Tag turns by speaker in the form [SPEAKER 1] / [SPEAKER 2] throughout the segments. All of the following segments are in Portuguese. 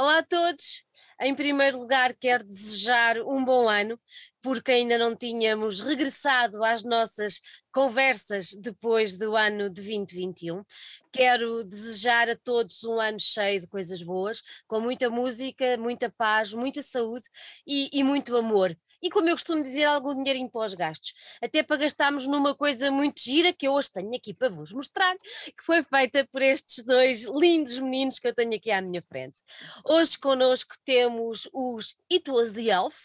[SPEAKER 1] Olá a todos! Em primeiro lugar, quero desejar um bom ano, porque ainda não tínhamos regressado às nossas conversas depois do ano de 2021. Quero desejar a todos um ano cheio de coisas boas, com muita música, muita paz, muita saúde e, e muito amor. E como eu costumo dizer, algum dinheirinho para os gastos. Até para gastarmos numa coisa muito gira que eu hoje tenho aqui para vos mostrar, que foi feita por estes dois lindos meninos que eu tenho aqui à minha frente. Hoje connosco temos os It Was The Elf,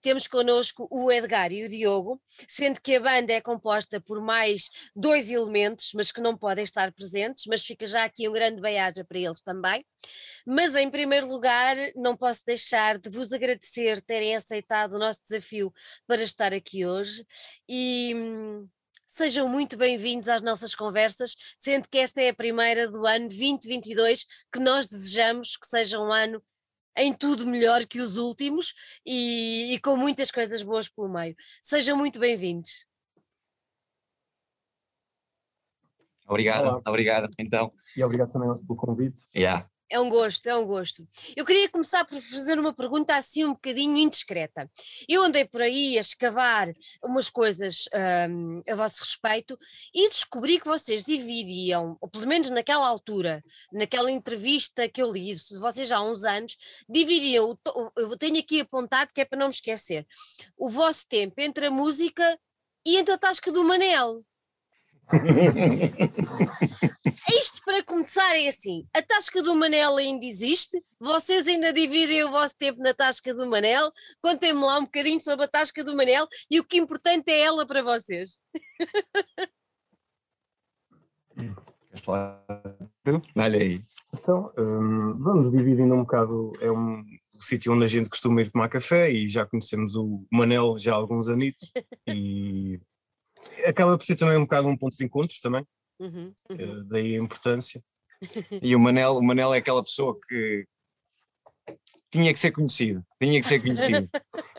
[SPEAKER 1] temos connosco o Edgar e o Diogo, sendo que a banda é composta por mais dois elementos, mas que não podem estar presentes, mas fica já aqui um grande beijo para eles também. Mas em primeiro lugar, não posso deixar de vos agradecer terem aceitado o nosso desafio para estar aqui hoje e hum, Sejam muito bem-vindos às nossas conversas, sendo que esta é a primeira do ano 2022, que nós desejamos que seja um ano em tudo melhor que os últimos e, e com muitas coisas boas pelo meio. Sejam muito bem-vindos.
[SPEAKER 2] Obrigado, Olá. obrigado então.
[SPEAKER 3] E obrigado também pelo convite.
[SPEAKER 2] Yeah.
[SPEAKER 1] É um gosto, é um gosto. Eu queria começar por fazer uma pergunta assim um bocadinho indiscreta. Eu andei por aí a escavar umas coisas um, a vosso respeito e descobri que vocês dividiam, ou pelo menos naquela altura, naquela entrevista que eu li, vocês há uns anos, dividiam, eu tenho aqui apontado que é para não me esquecer, o vosso tempo entre a música e entre a tasca do Manel. Isto para começar é assim: a tasca do Manel ainda existe? Vocês ainda dividem o vosso tempo na tasca do Manel? Contem-me lá um bocadinho sobre a tasca do Manel e o que importante é ela para vocês.
[SPEAKER 2] Queres falar tu? Olha aí.
[SPEAKER 3] Então, um, vamos dividindo um bocado. É um, o sítio onde a gente costuma ir tomar café e já conhecemos o Manel já há alguns anitos e acaba por ser também um bocado um ponto de encontros também. Uhum, uhum. Eh, daí a importância.
[SPEAKER 2] E o Manel, o Manel é aquela pessoa que tinha que ser conhecido, tinha que ser conhecido.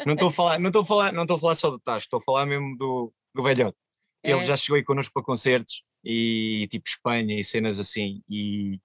[SPEAKER 2] não estou a falar, não estou a falar, não estou a falar só do Tacho, estou a falar mesmo do, do velhote. É. Ele já chegou aí connosco para concertos e tipo Espanha e cenas assim e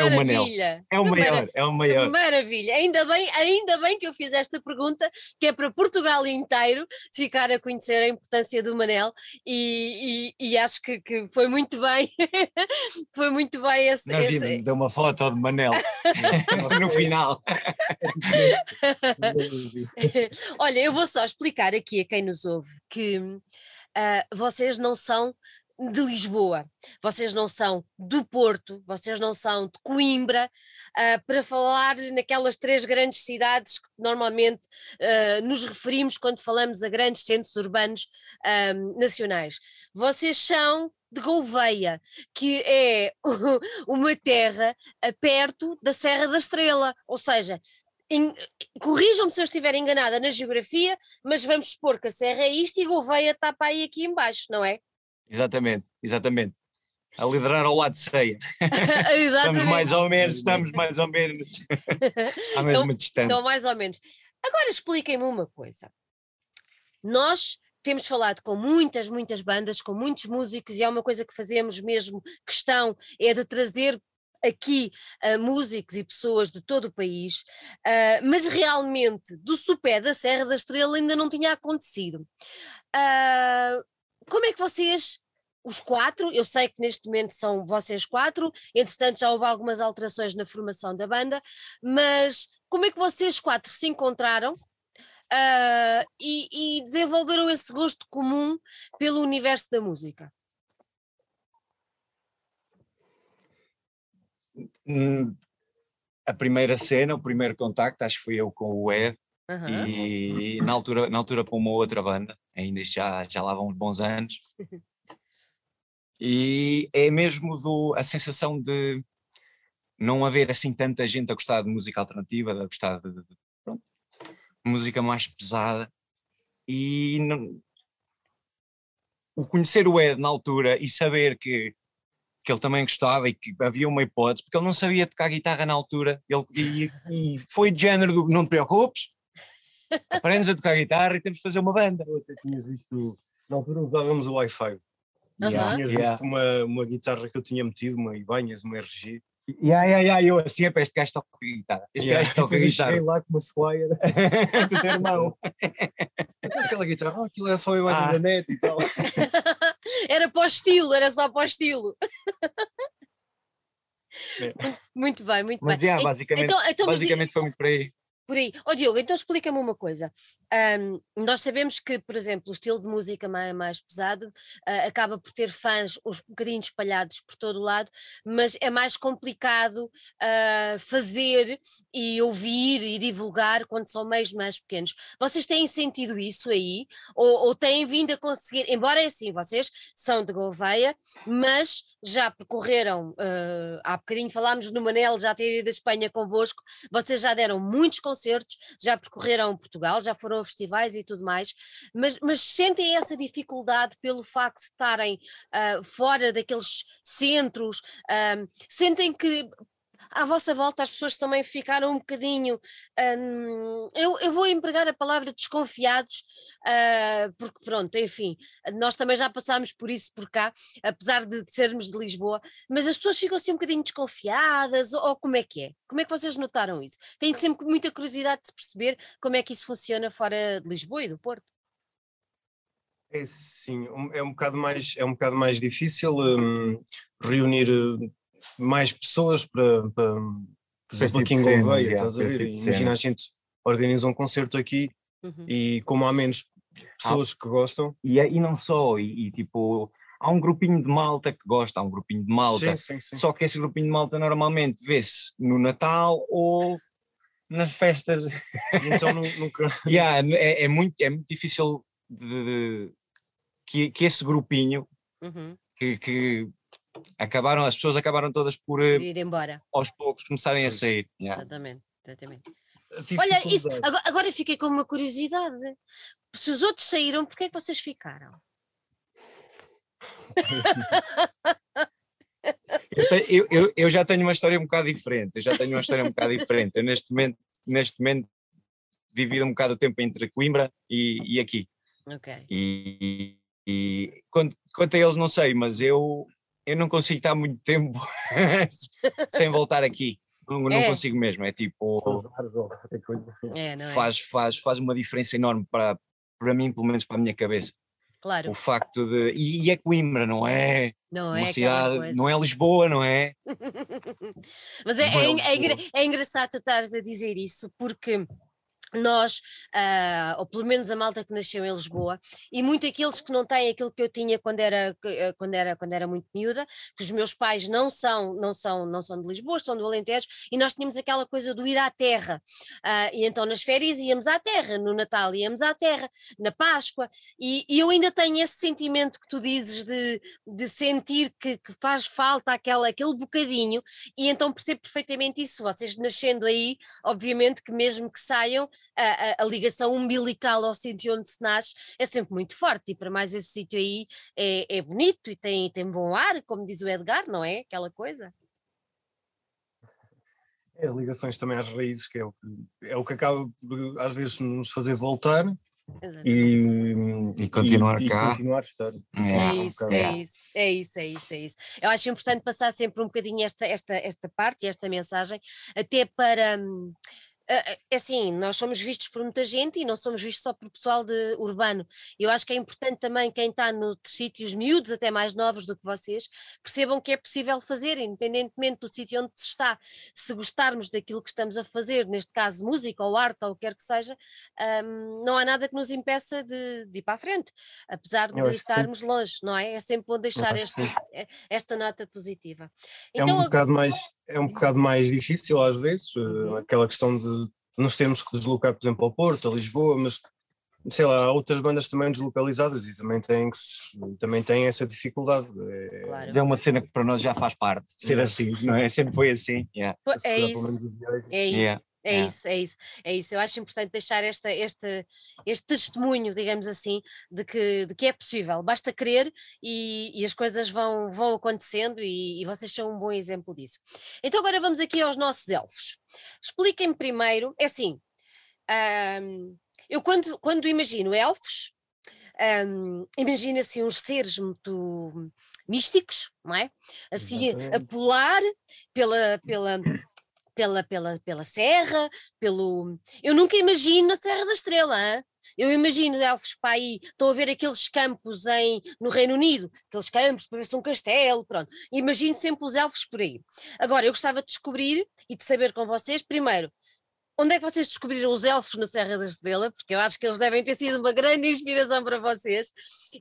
[SPEAKER 1] é o Manel.
[SPEAKER 2] É o maior, é o maior.
[SPEAKER 1] Maravilha. Ainda bem, ainda bem que eu fiz esta pergunta, que é para Portugal inteiro ficar a conhecer a importância do Manel e, e, e acho que, que, foi muito bem. foi muito bem esse.
[SPEAKER 2] Na
[SPEAKER 1] esse...
[SPEAKER 2] deu uma foto de Manel no final.
[SPEAKER 1] Olha, eu vou só explicar aqui a quem nos ouve que uh, vocês não são de Lisboa, vocês não são do Porto, vocês não são de Coimbra, uh, para falar naquelas três grandes cidades que normalmente uh, nos referimos quando falamos a grandes centros urbanos uh, nacionais. Vocês são de Gouveia, que é uma terra perto da Serra da Estrela, ou seja, corrijam-me se eu estiver enganada na geografia, mas vamos supor que a Serra é isto e Gouveia está para aí aqui embaixo, não é?
[SPEAKER 2] Exatamente, exatamente. A liderar ao lado de ceia. estamos mais ou menos, estamos mais ou menos à mesma então, distância.
[SPEAKER 1] Então, mais ou menos. Agora expliquem-me uma coisa. Nós temos falado com muitas, muitas bandas, com muitos músicos, e é uma coisa que fazemos mesmo questão, é de trazer aqui uh, músicos e pessoas de todo o país, uh, mas realmente do Supé da Serra da Estrela ainda não tinha acontecido. Uh, como é que vocês os quatro, eu sei que neste momento são vocês quatro, entretanto já houve algumas alterações na formação da banda, mas como é que vocês quatro se encontraram uh, e, e, desenvolveram esse gosto comum pelo universo da música?
[SPEAKER 2] Hum, a primeira cena, o primeiro contacto, acho que fui eu com o Ed, Uhum. E na altura, na altura para uma outra banda, ainda já, já lá vão uns bons anos, E é mesmo do, a sensação de não haver assim tanta gente a gostar de música alternativa, a gostar de, de pronto, música mais pesada. E não, o conhecer o Ed na altura e saber que, que ele também gostava e que havia uma hipótese, porque ele não sabia tocar guitarra na altura, ele, e, e foi de género do não te preocupes, aprendes a tocar guitarra e temos de fazer uma banda.
[SPEAKER 3] Eu até tinha visto, na altura usávamos o Wi-Fi Yeah, Tinhas yeah. visto uma, uma guitarra que eu tinha metido, uma Ibanhas, uma RG,
[SPEAKER 2] Yeah, yeah, yeah, eu assim, é para este gajo toca guitarra. Este
[SPEAKER 3] Yeah.
[SPEAKER 2] gajo toca
[SPEAKER 3] eu
[SPEAKER 2] guitarra.
[SPEAKER 3] cheguei lá com uma Squire,
[SPEAKER 2] do teu irmão.
[SPEAKER 3] aquela guitarra, oh, aquilo era só a imagem
[SPEAKER 2] Ah.
[SPEAKER 3] da net e tal.
[SPEAKER 1] era para o estilo, era só para o estilo.
[SPEAKER 3] É.
[SPEAKER 1] Muito bem, muito
[SPEAKER 2] Mas
[SPEAKER 1] bem.
[SPEAKER 2] yeah,
[SPEAKER 1] En-
[SPEAKER 2] basicamente,
[SPEAKER 1] Então, então mas
[SPEAKER 2] basicamente foi muito por aí.
[SPEAKER 1] Por aí. Ó Diogo, então explica-me uma coisa. Ahm, nós sabemos que, por exemplo, o estilo de música mais, mais pesado ah, acaba por ter fãs uns bocadinho espalhados por todo o lado, mas é mais complicado ah, fazer e ouvir e divulgar quando são meios mais pequenos. Vocês têm sentido isso aí? Ou, ou têm vindo a conseguir, embora é assim, vocês são de Gouveia, mas já percorreram, ah, há bocadinho falámos no Manel, já ter ido a Espanha convosco, vocês já deram muitos concertos, já percorreram Portugal, já foram a festivais e tudo mais, mas, mas sentem essa dificuldade pelo facto de estarem ah, fora daqueles centros, ah, sentem que à vossa volta as pessoas também ficaram um bocadinho, hum, eu, eu vou empregar a palavra desconfiados, ah, porque pronto, enfim, nós também já passámos por isso por cá, apesar de sermos de Lisboa, mas as pessoas ficam assim um bocadinho desconfiadas, ou, como é que é? Como é que vocês notaram isso? Têm sempre muita curiosidade de perceber como é que isso funciona fora de Lisboa e do Porto.
[SPEAKER 3] É sim, um- é um bocado mais, é um bocado mais difícil hum, reunir eh, mais pessoas para, para por exemplo,
[SPEAKER 2] tipo
[SPEAKER 3] aqui em Gouveia, estás a ver?
[SPEAKER 2] tipo
[SPEAKER 3] Imagina a gente organiza um concerto aqui
[SPEAKER 1] Uhum.
[SPEAKER 3] e como há menos pessoas que gostam,
[SPEAKER 2] E, é- e não só, e, e, tipo, há um grupinho de malta que gosta, há um grupinho de malta.
[SPEAKER 3] sim, sim, sim.
[SPEAKER 2] Só que esse grupinho de malta normalmente vê-se no Natal ou nas festas.
[SPEAKER 3] Então nu- nunca.
[SPEAKER 2] Yeah, é, é muito, é muito difícil de, de- que, que esse grupinho
[SPEAKER 1] Uhum.
[SPEAKER 2] que, que acabaram, as pessoas acabaram todas por eh,
[SPEAKER 1] Ir embora,
[SPEAKER 2] aos poucos começarem a sair. Yeah.
[SPEAKER 1] exatamente. exatamente.
[SPEAKER 3] a
[SPEAKER 1] Olha, isso, agora, agora fiquei com uma curiosidade. Se os outros saíram, porquê é que vocês ficaram?
[SPEAKER 2] Eu, te- eu- eu- eu já tenho uma história um bocado diferente. Eu já tenho uma história um bocado diferente. Eu neste momento, neste momento divido um bocado o tempo entre Coimbra e, e aqui.
[SPEAKER 1] Ok.
[SPEAKER 2] E, e quanto, quanto a eles não sei, mas eu, eu não consigo estar muito tempo sem voltar aqui. Não, não
[SPEAKER 1] É.
[SPEAKER 2] consigo mesmo. É tipo.
[SPEAKER 1] É, não é?
[SPEAKER 2] faz, faz, faz uma diferença enorme para, para mim, pelo menos para a minha cabeça.
[SPEAKER 1] Claro,
[SPEAKER 2] O facto de. E, e é Coimbra, não é?
[SPEAKER 1] não é
[SPEAKER 2] cidade, não é Lisboa, não é?
[SPEAKER 1] Mas é,
[SPEAKER 2] Não é
[SPEAKER 1] é, é é engraçado tu estares a dizer isso, porque nós, ah, ou pelo menos a malta que nasceu em Lisboa, e muito aqueles que não têm aquilo que eu tinha quando era, eh, quando era, quando era muito miúda, que os meus pais não são, não são, não são de Lisboa, são do Alentejo, e nós tínhamos aquela coisa do ir à terra. Ah, e então nas férias íamos à terra, no Natal íamos à terra, na Páscoa, e, e eu ainda tenho esse sentimento que tu dizes de, de sentir que, que faz falta aquela, aquele bocadinho, e então percebo perfeitamente isso. Vocês nascendo aí, obviamente que mesmo que saiam, a, a- a ligação umbilical ao sítio onde se nasce é sempre muito forte, e para mais esse sítio aí é, é bonito e tem, tem bom ar, como diz o Edgar, não é? Aquela coisa.
[SPEAKER 3] É, ligações também às raízes, que é o que, é o que acaba por, às vezes nos fazer voltar e,
[SPEAKER 2] E continuar
[SPEAKER 3] e
[SPEAKER 2] cá.
[SPEAKER 3] continuar a estar.
[SPEAKER 1] É
[SPEAKER 2] É.
[SPEAKER 1] isso,
[SPEAKER 3] bocado.
[SPEAKER 1] é isso, é isso, é isso, é isso. Eu acho importante passar sempre um bocadinho esta, esta, esta parte e esta mensagem, até para. hum, é assim, nós somos vistos por muita gente e não somos vistos só por pessoal de urbano. Eu acho que é importante também quem está nos sítios miúdos, até mais novos do que vocês, percebam que é possível fazer, independentemente do sítio onde se está. Se gostarmos daquilo que estamos a fazer, neste caso música ou arte ou o que quer que seja, hum, não há nada que nos impeça de, de ir para a frente, apesar de
[SPEAKER 3] que sim.
[SPEAKER 1] estarmos longe, não é? É sempre bom deixar esta, eh, esta nota positiva.
[SPEAKER 3] É
[SPEAKER 1] Então,
[SPEAKER 3] um bocado mais é um bocado mais difícil às vezes, eh,
[SPEAKER 1] Uhum.
[SPEAKER 3] aquela questão de nos temos que deslocar, por exemplo, ao Porto, a Lisboa, mas sei lá, há outras bandas também deslocalizadas e também têm, que se- também têm essa dificuldade. É,
[SPEAKER 1] claro.
[SPEAKER 2] É uma cena que para nós já faz parte, de ser assim, não é? Sempre foi assim. yeah.
[SPEAKER 1] É
[SPEAKER 3] assegurar pelo
[SPEAKER 1] isso. É isso,
[SPEAKER 2] Yeah,
[SPEAKER 1] é
[SPEAKER 2] yeah.
[SPEAKER 1] isso, é isso, é isso. Eu acho importante deixar esta, este, este testemunho, digamos assim, de que, de que é possível, basta querer e, e as coisas vão, vão acontecendo e, e vocês são um bom exemplo disso. Então agora vamos aqui aos nossos elfos. Expliquem-me primeiro, é assim, ahm, eu quando, quando imagino elfos, um, imagina assim uns seres muito místicos, não é? Assim a pular pela, pela, pela, pela, pela serra, pelo. Eu nunca imagino a Serra da Estrela, hein? Eu imagino elfos para aí, estão a ver aqueles campos em, no Reino Unido, aqueles campos, parece um castelo, pronto. Imagino sempre os elfos por aí. Agora, eu gostava de descobrir e de saber com vocês, primeiro, Onde é que vocês descobriram os elfos na Serra da Estrela? Porque eu acho que eles devem ter sido uma grande inspiração para vocês.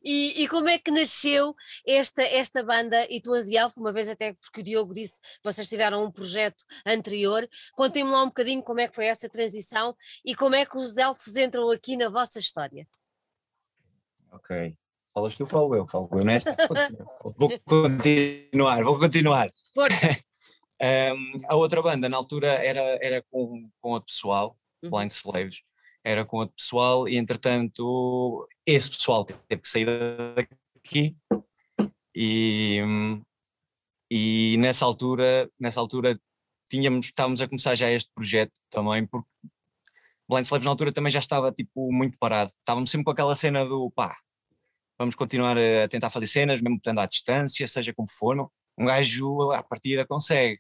[SPEAKER 1] E, e como é que nasceu esta, esta banda e tu e Elfo, uma vez até porque o Diogo disse que vocês tiveram um projeto anterior. Contem-me lá um bocadinho como é que foi essa transição e como é que os elfos entram aqui na vossa história.
[SPEAKER 2] Ok. Falas tu, falo eu, falo eu nesta. vou continuar, vou continuar. Força. Um, a outra banda, na altura, era, era com, com outro pessoal, uhum. Blind Slaves, era com outro pessoal, e entretanto, esse pessoal teve que sair daqui, e, e nessa altura, nessa altura tínhamos, estávamos a começar já este projeto também, porque Blind Slaves na altura também já estava tipo muito parado, estávamos sempre com aquela cena do pá, vamos continuar a tentar fazer cenas, mesmo estando à distância, seja como for, um gajo à partida consegue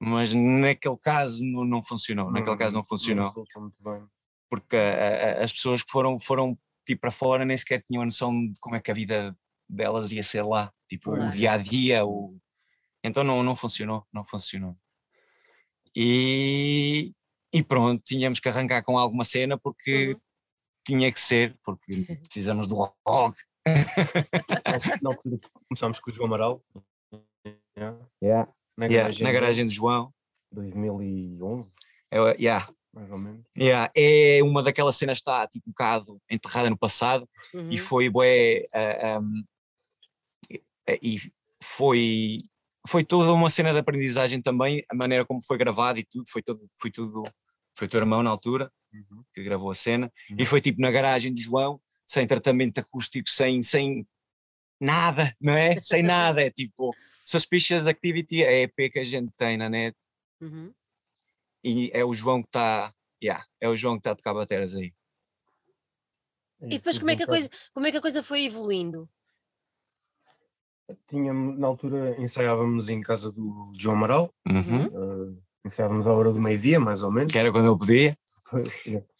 [SPEAKER 2] mas naquele caso não, não funcionou, naquele caso não funcionou. Não porque a, a, as pessoas que foram, foram tipo para fora nem sequer tinham a noção de como é que a vida delas ia ser lá, tipo o dia a dia, o... então não, não funcionou, não funcionou. E, e pronto, tínhamos que arrancar com alguma cena porque uhum. tinha que ser, porque precisamos do.
[SPEAKER 3] Na altura começámos com o João Amaral.
[SPEAKER 2] Yeah. yeah na garagem, yeah, na garagem de João.
[SPEAKER 3] 2011?
[SPEAKER 2] É, yeah.
[SPEAKER 3] Mais ou menos.
[SPEAKER 2] Yeah, é uma daquelas cenas que está tipo, um bocado enterrada no passado uhum. e foi bué, uh, um, e foi, foi toda uma cena de aprendizagem também, a maneira como foi gravado e tudo, foi, todo, foi tudo, foi o teu irmão na altura uhum. que gravou a cena uhum. e foi tipo na garagem de João, sem tratamento acústico, sem, sem nada, não é? Sem nada, é tipo Suspicious Activity é a EP que a gente tem na net. Uhum. E é o João que está. Yeah, é o João que está a tocar bateras aí.
[SPEAKER 1] E depois como é, que a coisa, como é que a coisa foi evoluindo?
[SPEAKER 3] Tínhamos, na altura ensaiávamos em casa do João Amaral, uhum. uh, ensaiávamos à hora do meio-dia, mais ou menos.
[SPEAKER 2] Que era quando ele podia.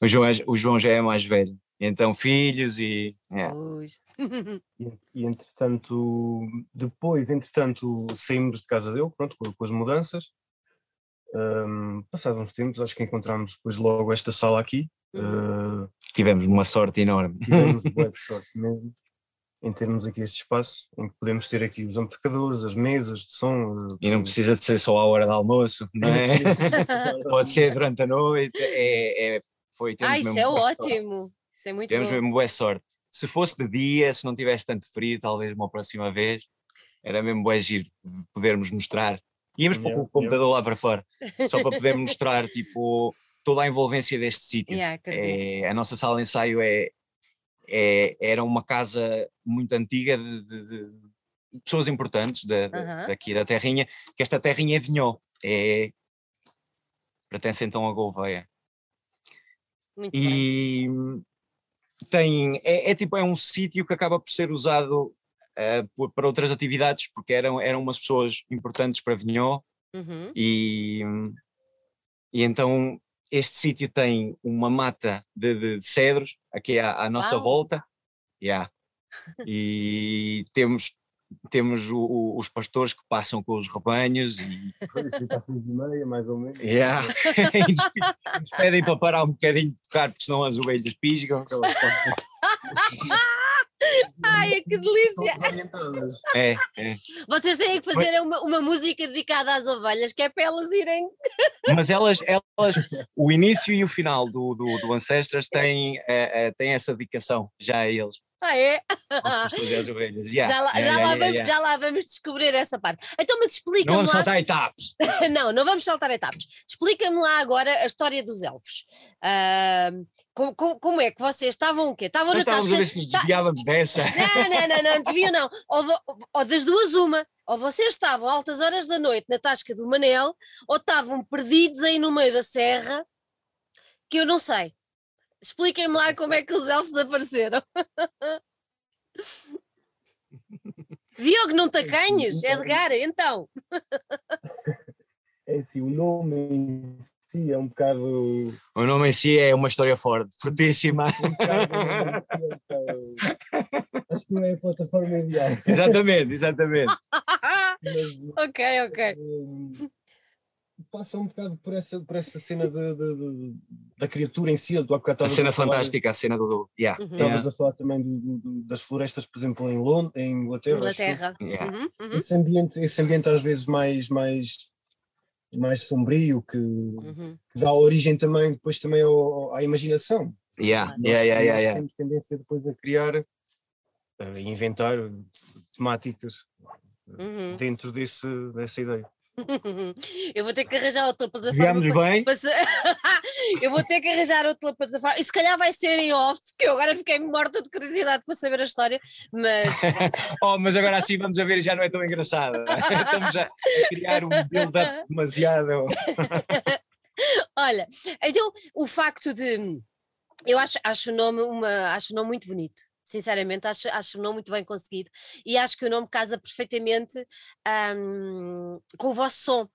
[SPEAKER 2] o, João é, o João já é mais velho então filhos e. Yeah.
[SPEAKER 3] e, e entretanto, depois, entretanto, saímos de casa dele, pronto, com, com as mudanças. Um, passados uns tempos, acho que encontramos depois logo esta sala aqui. Uh,
[SPEAKER 2] tivemos uma sorte enorme.
[SPEAKER 3] Tivemos uma sorte mesmo em termos aqui este espaço em que podemos ter aqui os amplificadores, as mesas de som.
[SPEAKER 2] Eh, e não precisa de ser só à hora do almoço, não é? Pode ser durante a noite. É, é,
[SPEAKER 1] foi, ah, isso é ótimo. Isso é muito
[SPEAKER 2] Temos
[SPEAKER 1] bom.
[SPEAKER 2] mesmo boa sorte. Se fosse de dia, se não tivesse tanto frio, talvez uma próxima vez, era mesmo boa giro podermos mostrar. Íamos para o computador lá para fora, só para poder mostrar tipo, toda a envolvência deste sítio. Yeah, é, a nossa sala de ensaio é, é, era uma casa muito antiga de, de, de pessoas importantes da, uh -huh. daqui da terrinha, que esta terrinha é Vinhó, é, pertence então a Gouveia. Muito e, bem tem, é, é, tipo, é um sítio que acaba por ser usado uh, por, para outras atividades, porque eram, eram umas pessoas importantes para Vinhó, uhum. e, e então este sítio tem uma mata de, de cedros aqui à, à nossa volta, yeah. e temos temos o, o, os pastores que passam com os rebanhos e.
[SPEAKER 3] Às e meia, mais ou menos.
[SPEAKER 2] Yeah. e nos pedem para parar um bocadinho de tocar, porque senão as ovelhas pisgam.
[SPEAKER 1] Ai, que delícia! É, é. Vocês têm que fazer uma, uma música dedicada às ovelhas, que é para elas irem.
[SPEAKER 2] Mas elas, elas o início e o final do, do, do Ancestors têm, é, é, têm essa dedicação já a eles.
[SPEAKER 1] Ah, é?
[SPEAKER 2] Yeah,
[SPEAKER 1] já, lá,
[SPEAKER 2] yeah, já,
[SPEAKER 1] yeah, lá vamos, já lá vamos descobrir essa parte. Então, mas explica-me.
[SPEAKER 2] Não vamos
[SPEAKER 1] lá...
[SPEAKER 2] saltar etapas.
[SPEAKER 1] não, não vamos saltar etapas. Explica-me lá agora a história dos elfos. Uh, como, como, como, é que vocês estavam o quê?
[SPEAKER 2] Estavam Nós na tasca. a ver se nos desviávamos tá... dessa.
[SPEAKER 1] Não, não, não, não, desvio não. Ou, ou, das duas, uma. Ou vocês estavam altas horas da noite na tasca do Manel, ou estavam perdidos aí no meio da serra, que eu não sei Expliquem-me lá como é que os elfos apareceram. Diogo, não tacanhes, Edgar, então.
[SPEAKER 3] É assim, o nome em si é um bocado.
[SPEAKER 2] O nome em si é uma história forte, fortíssima.
[SPEAKER 3] Um bocado, um bocado acho que não é a plataforma ideal.
[SPEAKER 2] exatamente, exatamente.
[SPEAKER 3] Mas,
[SPEAKER 1] ok, ok.
[SPEAKER 3] hum, passa um bocado por essa, por essa cena de, de- de- da criatura em si. Tu há
[SPEAKER 2] A cena fantástica, a cena do. Yeah.
[SPEAKER 1] Uhum.
[SPEAKER 3] Estavas a falar também do- do- do- das florestas, por exemplo, em Londres, em Inglaterra.
[SPEAKER 1] Inglaterra.
[SPEAKER 2] Yeah.
[SPEAKER 1] Uhum, uhum,
[SPEAKER 3] Esse ambiente, esse ambiente às vezes mais, mais, mais sombrio que,
[SPEAKER 1] uhum.
[SPEAKER 3] que dá origem também depois também ao- à imaginação.
[SPEAKER 2] Yeah,
[SPEAKER 3] Nós,
[SPEAKER 2] yeah, yeah, yeah,
[SPEAKER 3] nós
[SPEAKER 2] yeah.
[SPEAKER 3] temos tendência depois a criar, a inventar temáticas
[SPEAKER 1] Uhum.
[SPEAKER 3] dentro desse, dessa ideia.
[SPEAKER 1] Eu vou ter que arranjar outra plataforma.
[SPEAKER 2] Viemos
[SPEAKER 1] para-
[SPEAKER 2] bem?
[SPEAKER 1] para eu vou ter que arranjar outra plataforma. E se calhar vai ser em off, que eu agora fiquei morta de curiosidade para saber a história, mas
[SPEAKER 2] Oh, mas agora assim vamos a ver, já não é tão engraçado. Estamos a, a criar um build-up demasiado.
[SPEAKER 1] olha, então o facto de eu acho, acho o nome uma, acho o nome muito bonito. Sinceramente, acho, acho o nome muito bem conseguido e acho que o nome casa perfeitamente ahm, com o vosso som.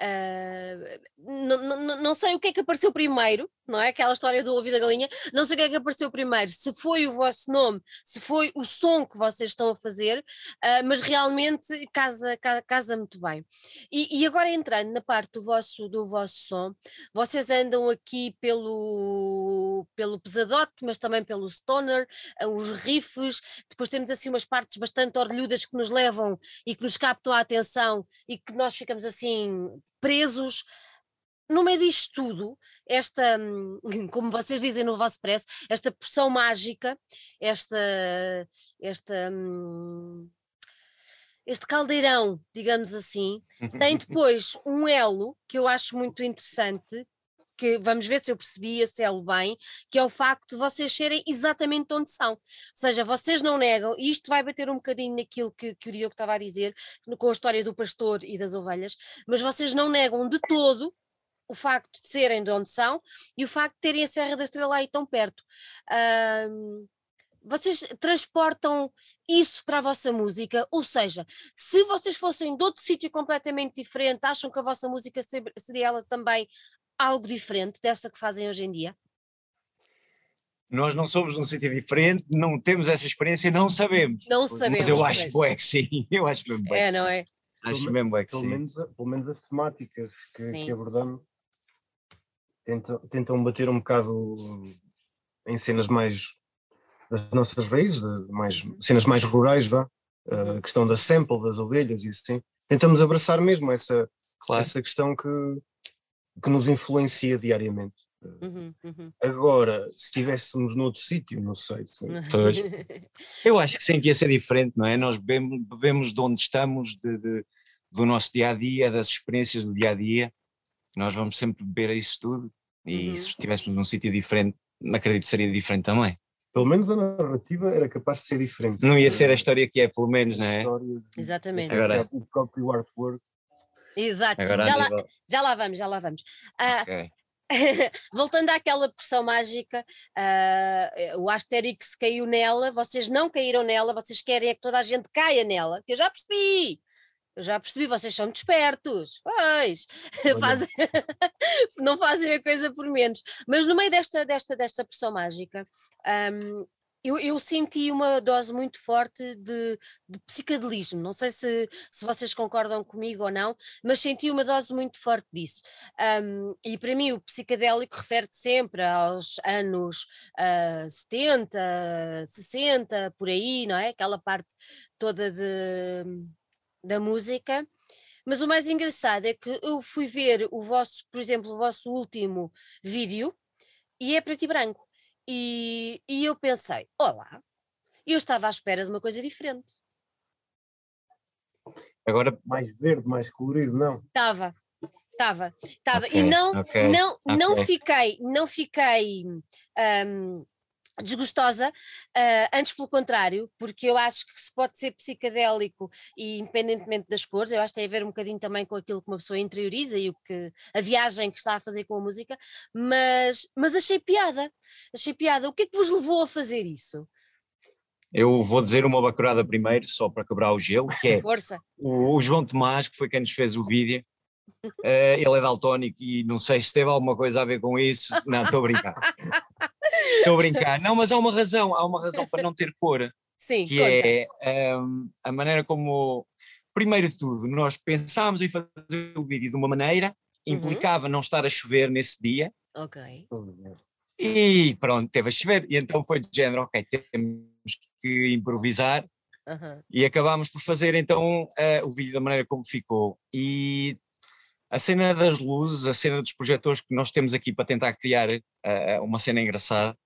[SPEAKER 1] Ah, não, não, não sei o que é que apareceu primeiro, não é? Aquela história do ouvido da galinha, não sei o que é que apareceu primeiro, se foi o vosso nome, se foi o som que vocês estão a fazer, ah, mas realmente casa, ca- casa muito bem. E, e agora entrando na parte do vosso, do vosso som, vocês andam aqui pelo, pelo pesadote, mas também pelo stoner, ah, os riffs, depois temos assim umas partes bastante orlhudas que nos levam e que nos captam a atenção e que nós ficamos assim presos. No meio disto tudo, esta, hum, como vocês dizem no vosso press, esta poção mágica, esta, esta, hum, este caldeirão, digamos assim, tem depois um elo que eu acho muito interessante, que vamos ver se eu percebi esse elo bem, que é o facto de vocês serem exatamente onde são. Ou seja, vocês não negam, e isto vai bater um bocadinho naquilo que, que o Diogo estava a dizer, com a história do pastor e das ovelhas, mas vocês não negam de todo o facto de serem de onde são e o facto de terem a Serra da Estrela aí tão perto. Ahm, vocês transportam isso para a vossa música, ou seja, se vocês fossem de outro sítio completamente diferente, acham que a vossa música se- seria ela também algo diferente dessa que fazem hoje em dia?
[SPEAKER 2] Nós não somos num sítio diferente, não temos essa experiência, não sabemos.
[SPEAKER 1] Não sabemos.
[SPEAKER 2] Mas eu acho bué que sim, eu acho mesmo bué
[SPEAKER 1] É,
[SPEAKER 2] que
[SPEAKER 1] não
[SPEAKER 2] sim.
[SPEAKER 1] é?
[SPEAKER 2] Acho
[SPEAKER 3] Pelo-
[SPEAKER 2] mesmo bué que
[SPEAKER 3] Pelo
[SPEAKER 2] sim.
[SPEAKER 3] menos, pelo menos as temáticas que, que abordamos tentam, tentam bater um bocado em cenas mais das nossas raízes, mais, cenas mais rurais, vá.
[SPEAKER 1] Uhum.
[SPEAKER 3] A questão da sample, das ovelhas e assim. Tentamos abraçar mesmo essa,
[SPEAKER 2] Claro.
[SPEAKER 3] essa questão que, que nos influencia diariamente.
[SPEAKER 1] Uhum, uhum.
[SPEAKER 3] Agora, se estivéssemos noutro sítio, não sei.
[SPEAKER 2] Eu acho que sim, que ia ser diferente, não é? Nós bebemos, bebemos de onde estamos, de, de- do nosso dia a dia, das experiências do dia a dia. Nós vamos sempre beber a isso tudo. E
[SPEAKER 1] Uhum.
[SPEAKER 2] se estivéssemos num sítio diferente, acredito que seria diferente também.
[SPEAKER 3] Pelo menos a narrativa era capaz de ser diferente.
[SPEAKER 2] Não ia ser a história que é, pelo menos, não é?
[SPEAKER 3] Histórias e-
[SPEAKER 1] Exatamente.
[SPEAKER 2] Agora-
[SPEAKER 3] O próprio artwork.
[SPEAKER 1] Exato.
[SPEAKER 2] Agora
[SPEAKER 1] Já lá, já lá vamos, já lá vamos. Ah,
[SPEAKER 2] Ok.
[SPEAKER 1] voltando àquela porção mágica, ah, o Asterix caiu nela, vocês não caíram nela, vocês querem é que toda a gente caia nela, que eu já percebi. Eu já percebi, vocês são despertos, pois. Fazem- não fazem a coisa por menos. Mas no meio desta, desta, desta pressão mágica, hum, eu, eu senti uma dose muito forte de, de psicadelismo. Não sei se, se vocês concordam comigo ou não, mas senti uma dose muito forte disso. Hum, e para mim, o psicadélico refere-te sempre aos anos ah, 70, 60, por aí, não é? Aquela parte toda de, da música. Mas o mais engraçado é que eu fui ver o vosso, por exemplo, o vosso último vídeo e é preto e branco. E, e eu pensei, olá, eu estava à espera de uma coisa diferente.
[SPEAKER 2] Agora,
[SPEAKER 3] Mais verde, mais colorido, não.
[SPEAKER 1] Estava, estava, estava.
[SPEAKER 2] Ok,
[SPEAKER 1] e não,
[SPEAKER 2] ok,
[SPEAKER 1] não, não
[SPEAKER 2] ok.
[SPEAKER 1] fiquei, não fiquei hum, desgostosa, uh, antes pelo contrário, porque eu acho que se pode ser psicadélico e independentemente das cores, eu acho que tem a ver um bocadinho também com aquilo que uma pessoa interioriza e o que a viagem que está a fazer com a música, mas, mas achei piada, achei piada. O que é que vos levou a fazer isso?
[SPEAKER 2] Eu vou dizer uma bacurada primeiro, só para quebrar o gelo, que é
[SPEAKER 1] Força.
[SPEAKER 2] O, o João Tomás, que foi quem nos fez o vídeo, uh, ele é daltónico e não sei se teve alguma coisa a ver com isso. Não, estou a brincar. Estou a brincar. Não, mas há uma razão, há uma razão para não ter cor.
[SPEAKER 1] Sim,
[SPEAKER 2] que
[SPEAKER 1] conta.
[SPEAKER 2] é um, a maneira como, primeiro de tudo, nós pensámos em fazer o vídeo de uma maneira,
[SPEAKER 1] Uhum.
[SPEAKER 2] implicava não estar a chover nesse dia,
[SPEAKER 1] Ok.
[SPEAKER 2] e pronto, teve a chover, e então foi de género, ok, temos que improvisar,
[SPEAKER 1] Aham.
[SPEAKER 2] e acabámos por fazer então eh, o vídeo da maneira como ficou. E a cena das luzes, a cena dos projetores que nós temos aqui para tentar criar eh, uma cena engraçada,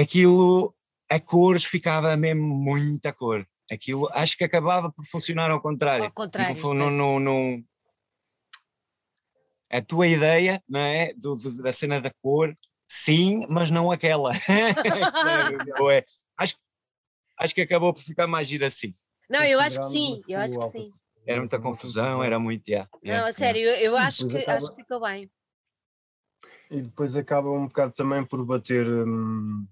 [SPEAKER 2] aquilo, a cores ficava mesmo muita cor. Aquilo acho que acabava por funcionar ao contrário.
[SPEAKER 1] Ao contrário,
[SPEAKER 2] Não, foi- não, não, não- a tua ideia, não é? Do- do- da cena da cor, sim, mas não aquela. Ou é, acho, acho que acabou por ficar mais giro assim.
[SPEAKER 1] Não, eu acho que sim, eu acho que sim.
[SPEAKER 2] Era muita confusão, era muito. yeah,
[SPEAKER 1] Não,
[SPEAKER 2] yeah,
[SPEAKER 1] a sério, eu, eu acho, que,
[SPEAKER 3] acaba-
[SPEAKER 1] acho que ficou bem.
[SPEAKER 3] E depois acaba um bocado também por bater hum,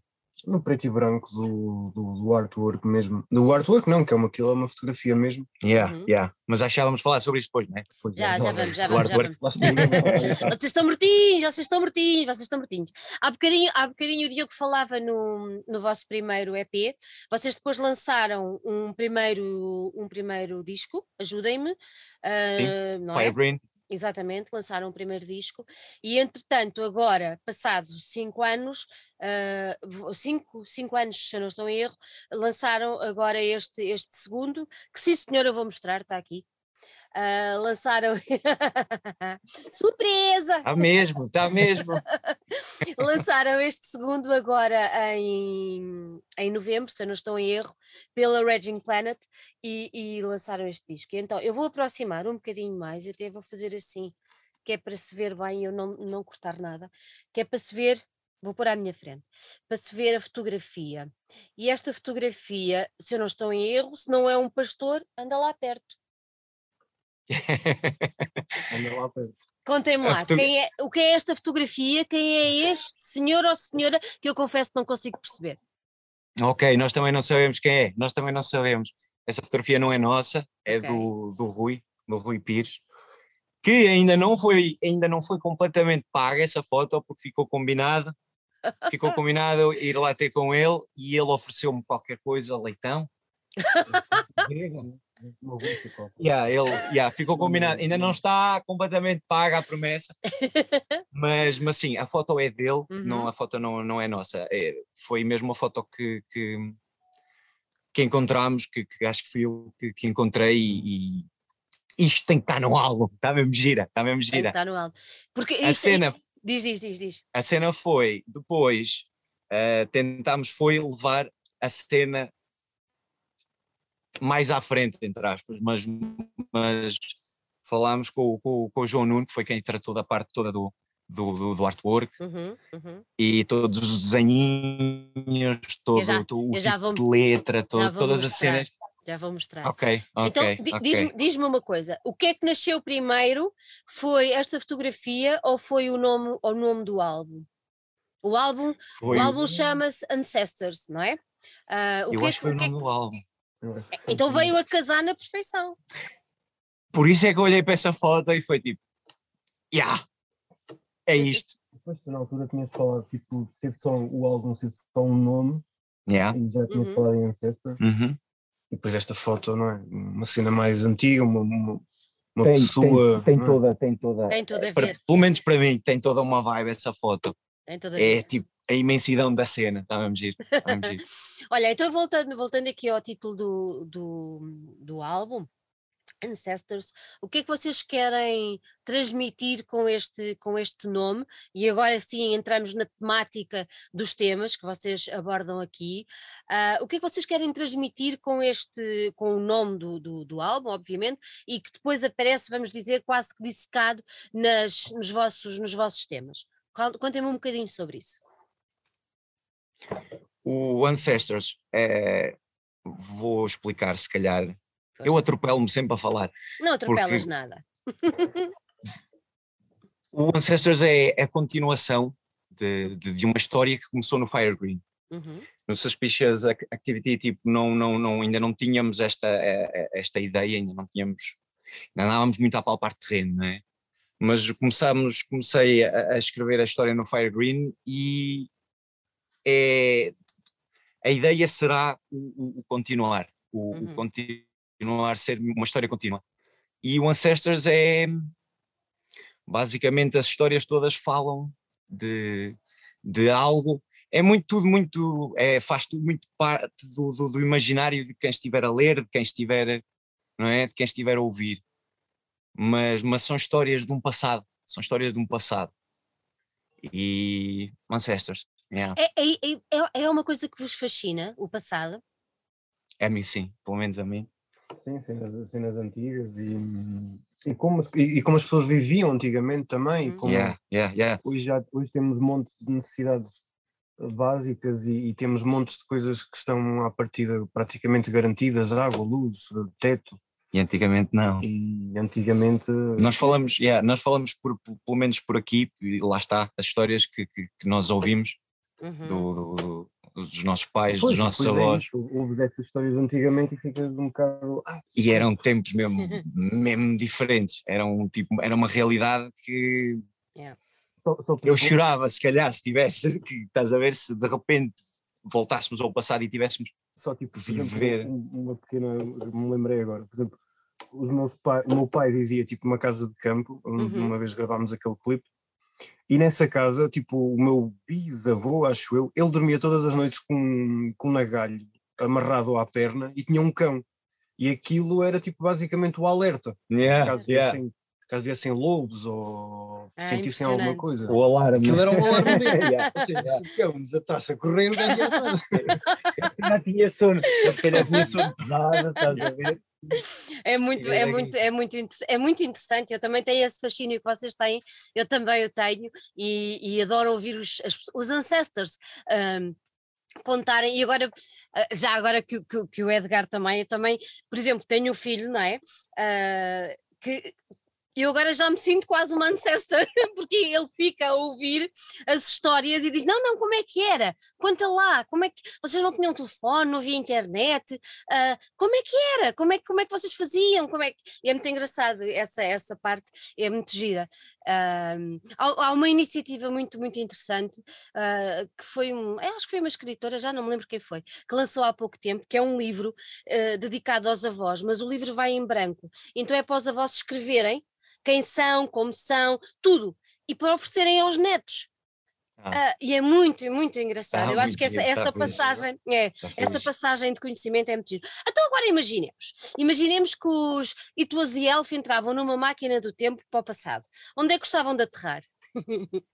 [SPEAKER 3] no preto e branco do, do, do artwork mesmo. Do artwork não, que é uma, aquilo é uma fotografia mesmo.
[SPEAKER 2] Yeah,
[SPEAKER 1] Uhum.
[SPEAKER 2] yeah. Mas achávamos falar sobre isso depois, não é?
[SPEAKER 3] Pois
[SPEAKER 1] Já,
[SPEAKER 3] é,
[SPEAKER 1] já vamos, já vamos, já vamos.
[SPEAKER 3] Para evitar.
[SPEAKER 1] Vocês estão mortinhos, vocês estão mortinhos, vocês estão mortinhos. Há bocadinho, há bocadinho o Diogo falava no, no vosso primeiro EP, vocês depois lançaram um primeiro, um primeiro disco, ajudem-me, ah, não é?
[SPEAKER 2] Fire Green.
[SPEAKER 1] Exatamente, lançaram o primeiro disco e entretanto agora, passados cinco anos, vo- cinco, cinco anos se eu não estou em erro, lançaram agora este, este segundo, que sim senhor eu vou mostrar, está aqui. Ah, lançaram surpresa!
[SPEAKER 2] Está mesmo, está mesmo.
[SPEAKER 1] lançaram este segundo agora em, em novembro, se eu não estou em erro, pela Raging Planet e, e lançaram este disco. Então eu vou aproximar um bocadinho mais, até vou fazer assim, que é para se ver bem eu não, não cortar nada, que é para se ver, vou pôr à minha frente, para se ver a fotografia. E esta fotografia, se eu não estou em erro, se não é um pastor, anda lá perto. Contem-me lá,
[SPEAKER 2] fotogra-
[SPEAKER 1] quem é, o que é esta fotografia? Quem é este senhor ou senhora que eu confesso que não consigo perceber?
[SPEAKER 2] ok, nós também não sabemos quem é, nós também não sabemos. Essa fotografia não é nossa, é
[SPEAKER 1] Ok.
[SPEAKER 2] do, do Rui, do Rui Pires, que ainda não foi, ainda não foi completamente paga essa foto, porque ficou combinado. Ficou combinado ir lá ter com ele e ele ofereceu-me qualquer coisa, leitão. Yeah, ele, yeah, ficou combinado. Ainda não está completamente paga a promessa, mas, mas sim, a foto é dele, não,
[SPEAKER 1] Uhum.
[SPEAKER 2] a foto não, não é nossa. É, foi mesmo a foto que, que, que encontramos, que, que acho que fui eu que, que encontrei e, e isto tem que estar no álbum, está mesmo gira, está mesmo
[SPEAKER 1] Tem que
[SPEAKER 2] gira.
[SPEAKER 1] estar no álbum. Porque
[SPEAKER 2] A
[SPEAKER 1] isto-
[SPEAKER 2] cena,
[SPEAKER 1] Diz, diz, diz, diz.
[SPEAKER 2] a cena foi, depois eh, tentámos foi levar a cena mais à frente, entre aspas, mas, mas falámos com, o- com, com o João Nuno, que foi quem tratou da parte toda do, do, do, do artwork
[SPEAKER 1] Uhum, uhum.
[SPEAKER 2] e todos os desenhinhos, todo,
[SPEAKER 1] já-
[SPEAKER 2] todo o tipo
[SPEAKER 1] vou-
[SPEAKER 2] de letra, todo, todas as
[SPEAKER 1] mostrar.
[SPEAKER 2] cenas.
[SPEAKER 1] Já vou mostrar.
[SPEAKER 2] Ok, ok.
[SPEAKER 1] então, di-
[SPEAKER 2] ok.
[SPEAKER 1] diz-me diz-me uma coisa: o que é que nasceu primeiro? Foi esta fotografia ou foi o nome, o nome do álbum? O álbum,
[SPEAKER 2] Foi,
[SPEAKER 1] o álbum chama-se Ancestors, não é? Ah, o
[SPEAKER 2] eu
[SPEAKER 1] que é
[SPEAKER 2] acho que foi o
[SPEAKER 1] que é
[SPEAKER 2] nome do álbum.
[SPEAKER 1] Que- então veio a casar na perfeição.
[SPEAKER 2] Por isso é que eu olhei para essa foto e foi tipo, yeah, é isto.
[SPEAKER 3] Depois tu na altura tinhas falado tipo, de ser só o álbum ser só um nome
[SPEAKER 2] Yeah.
[SPEAKER 3] e já tinhas
[SPEAKER 1] Uhum.
[SPEAKER 3] falado em Ancestor.
[SPEAKER 2] Uhum.
[SPEAKER 3] E depois esta foto, não é? Uma cena mais antiga, uma, uma, uma
[SPEAKER 4] tem,
[SPEAKER 3] pessoa.
[SPEAKER 4] tem, tem
[SPEAKER 3] é?
[SPEAKER 4] toda, tem toda.
[SPEAKER 1] Tem tudo a
[SPEAKER 2] Para-
[SPEAKER 1] ver.
[SPEAKER 2] pelo menos para mim, tem toda uma vibe essa foto.
[SPEAKER 1] Tem tudo a
[SPEAKER 2] É
[SPEAKER 1] ver.
[SPEAKER 2] tipo a imensidão da cena, está mesmo giro.
[SPEAKER 1] Olha, então voltando, voltando aqui ao título do, do, do álbum, Ancestors, o que é que vocês querem transmitir com este, com este nome? E agora sim entramos na temática dos temas que vocês abordam aqui. Ah, o que é que vocês querem transmitir com este, com o nome do, do, do álbum, obviamente, e que depois aparece, vamos dizer, quase que dissecado nas, nos, vossos, nos vossos temas? Con- Contem-me um bocadinho sobre isso.
[SPEAKER 2] O Ancestors, é, vou explicar se calhar. Eu atropelo-me sempre a falar.
[SPEAKER 1] Não atropelas
[SPEAKER 2] porque-
[SPEAKER 1] nada.
[SPEAKER 2] O Ancestors é a continuação de, de, de uma história que começou no Fire Green.
[SPEAKER 1] Uhum.
[SPEAKER 2] No Suspicious Ac- Activity, tipo, não, não, não, ainda não tínhamos esta, eh, eh, esta ideia, ainda não tínhamos, ainda andávamos muito a palpar terreno, não é? Mas começámos, comecei a, a escrever a história no Fire Green e é, a ideia será o, o- o continuar, o, o
[SPEAKER 1] Uhum.
[SPEAKER 2] continuar, ser uma história contínua. E o Ancestors é, basicamente as histórias todas falam de, de algo. É muito tudo muito é, faz tudo muito parte do, do, do imaginário de quem estiver a ler de quem estiver não é? De quem estiver a ouvir. Mas mas são histórias de um passado são histórias de um passado. E ancestors yeah.
[SPEAKER 1] É, é, é, é uma coisa que vos fascina, o passado?
[SPEAKER 2] é a mim sim pelo menos a mim
[SPEAKER 3] Sim, cenas, cenas antigas e, e, como, as- e, e como as pessoas viviam antigamente também.
[SPEAKER 1] Hum.
[SPEAKER 3] Como
[SPEAKER 2] yeah, yeah, yeah.
[SPEAKER 3] hoje, já, hoje temos montes de necessidades básicas e, e temos montes de coisas que estão à partida praticamente garantidas, água, luz, teto,
[SPEAKER 2] e antigamente não
[SPEAKER 3] e antigamente
[SPEAKER 2] nós falamos yeah, nós falamos por, por- pelo menos por aqui e lá está as histórias que, que, que nós ouvimos
[SPEAKER 1] Uhum.
[SPEAKER 2] do, do- do- dos nossos pais
[SPEAKER 3] Pois,
[SPEAKER 2] dos nossos
[SPEAKER 3] pois é
[SPEAKER 2] avós
[SPEAKER 3] isso, ouves essas histórias antigamente e ficas um bocado
[SPEAKER 2] e eram tempos mesmo, mesmo diferentes. Eram, tipo, era uma realidade que
[SPEAKER 3] só, só por
[SPEAKER 2] eu chorava, se calhar, se tivesse, que, estás a ver, se de repente voltássemos ao passado e tivéssemos.
[SPEAKER 3] só tipo
[SPEAKER 2] viver.
[SPEAKER 3] exemplo, um- uma pequena me lembrei agora por exemplo os meus pai, o meu pai vivia tipo numa casa de campo um-
[SPEAKER 1] Uhum.
[SPEAKER 3] uma vez gravámos aquele clipe e nessa casa tipo o meu bisavô acho eu ele dormia todas as noites com, com um nagalho amarrado à perna e tinha um cão e aquilo era tipo basicamente o alerta
[SPEAKER 2] Yeah,
[SPEAKER 3] caso viessem, caso viessem lobos ou
[SPEAKER 1] Ah,
[SPEAKER 3] sentissem alguma coisa
[SPEAKER 2] O alarme.
[SPEAKER 3] Aquilo era o alarme dele.
[SPEAKER 2] Yeah.
[SPEAKER 3] Ou seja, se o cão desatasse a correr, o gajo ia atrás.
[SPEAKER 2] Se calhar tinha sono, eu se calhar tinha sono pesado, estás a ver?
[SPEAKER 1] É muito, é
[SPEAKER 2] daqui-
[SPEAKER 1] muito, é muito, inter- é muito interessante. Eu também tenho esse fascínio que vocês têm, eu também o tenho e, e adoro ouvir os, os ancestors ahm, contarem. E agora, ah, já agora que, o- que, que o Edgar também, eu também, por exemplo, tenho um filho, não é? Ah, que eu agora já me sinto quase uma ancestor, porque ele fica a ouvir as histórias e diz: Não, não, como é que era? Conta lá, como é que vocês não tinham telefone, não havia internet, ah, como é que era? Como é, que- como é que vocês faziam? Como é que... e é muito engraçado essa, essa parte, é muito gira. Ahm, há, há uma iniciativa muito, muito interessante ah, que foi um, eu acho que foi uma escritora, já não me lembro quem foi, que lançou há pouco tempo, que é um livro ah, dedicado aos avós, mas o livro vai em branco, então é para os avós escreverem quem são, como são, tudo, e para oferecerem aos netos.
[SPEAKER 2] Ah.
[SPEAKER 1] Ah, e é muito, muito engraçado.
[SPEAKER 2] Tá
[SPEAKER 1] Eu acho que essa,
[SPEAKER 2] tá
[SPEAKER 1] essa passagem é,
[SPEAKER 2] Está
[SPEAKER 1] essa passagem de conhecimento é muito giro. Então agora imaginemos, imaginemos que os It Was the Elf entravam numa máquina do tempo para o passado. Onde é que gostavam de aterrar?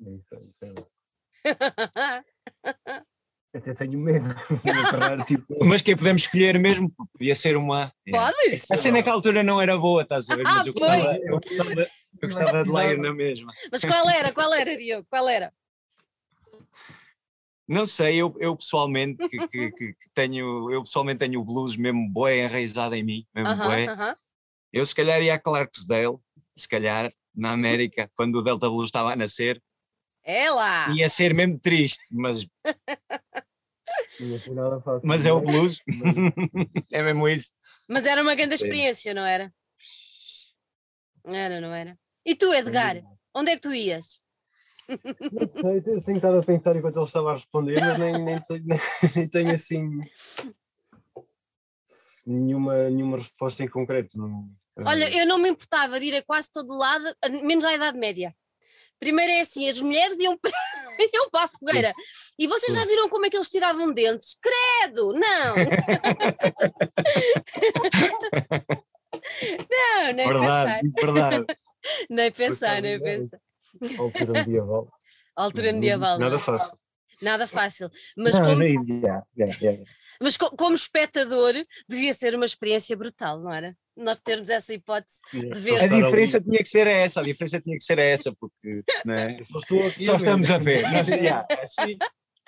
[SPEAKER 3] Até tenho medo tipo,
[SPEAKER 2] Mas que podemos escolher mesmo, podia ser uma. Yeah.
[SPEAKER 1] Podes?
[SPEAKER 2] A cena que à altura não era boa, estás a ver? Mas eu
[SPEAKER 1] Ah, pois.
[SPEAKER 2] gostava, eu gostava, eu gostava de lá ir na mesma.
[SPEAKER 1] Mas qual era? Qual era, Diogo? Qual era?
[SPEAKER 2] Não sei, eu, eu pessoalmente que, que- que- que tenho, eu pessoalmente tenho o blues mesmo bué enraizado em mim, mesmo
[SPEAKER 1] Aham,
[SPEAKER 2] bué.
[SPEAKER 1] aham.
[SPEAKER 2] Eu se calhar ia a Clarksdale, se calhar, na América, quando o Delta Blues estava a nascer,
[SPEAKER 1] É lá!
[SPEAKER 2] ia ser mesmo triste, mas,
[SPEAKER 3] não ia ser nada fácil.
[SPEAKER 2] mas é o blues, é mesmo isso.
[SPEAKER 1] Mas era uma grande experiência, não era? Era, não era? E tu, Edgar? Onde é que tu ias?
[SPEAKER 3] Não sei, eu tenho estado a pensar enquanto ele estava a responder, mas nem, nem, tenho, nem tenho assim nenhuma, nenhuma resposta em concreto.
[SPEAKER 1] Olha, eu não me importava de ir a quase todo lado, menos à Idade Média. Primeiro é assim, as mulheres iam para, iam para a fogueira. E vocês já viram como é que eles tiravam dentes? Credo! Não! não, nem pensar.
[SPEAKER 2] Verdade, verdade.
[SPEAKER 1] Nem pensar, nem
[SPEAKER 3] ainda é.
[SPEAKER 1] pensar.
[SPEAKER 3] altura medieval.
[SPEAKER 1] Altura medieval.
[SPEAKER 3] Nada
[SPEAKER 1] não.
[SPEAKER 3] fácil.
[SPEAKER 1] Nada fácil. Mas,
[SPEAKER 3] Não,
[SPEAKER 1] como,
[SPEAKER 3] nem- yeah, yeah, yeah.
[SPEAKER 1] Mas co- como espectador, devia ser uma experiência brutal, não era? nós termos essa hipótese
[SPEAKER 3] Yeah,
[SPEAKER 1] de ver.
[SPEAKER 2] A
[SPEAKER 3] estar ali.
[SPEAKER 2] diferença tinha que ser essa, a diferença tinha que ser essa, porque né,
[SPEAKER 3] Só, estou aqui
[SPEAKER 2] só estamos a ver. Mas, yeah, assim,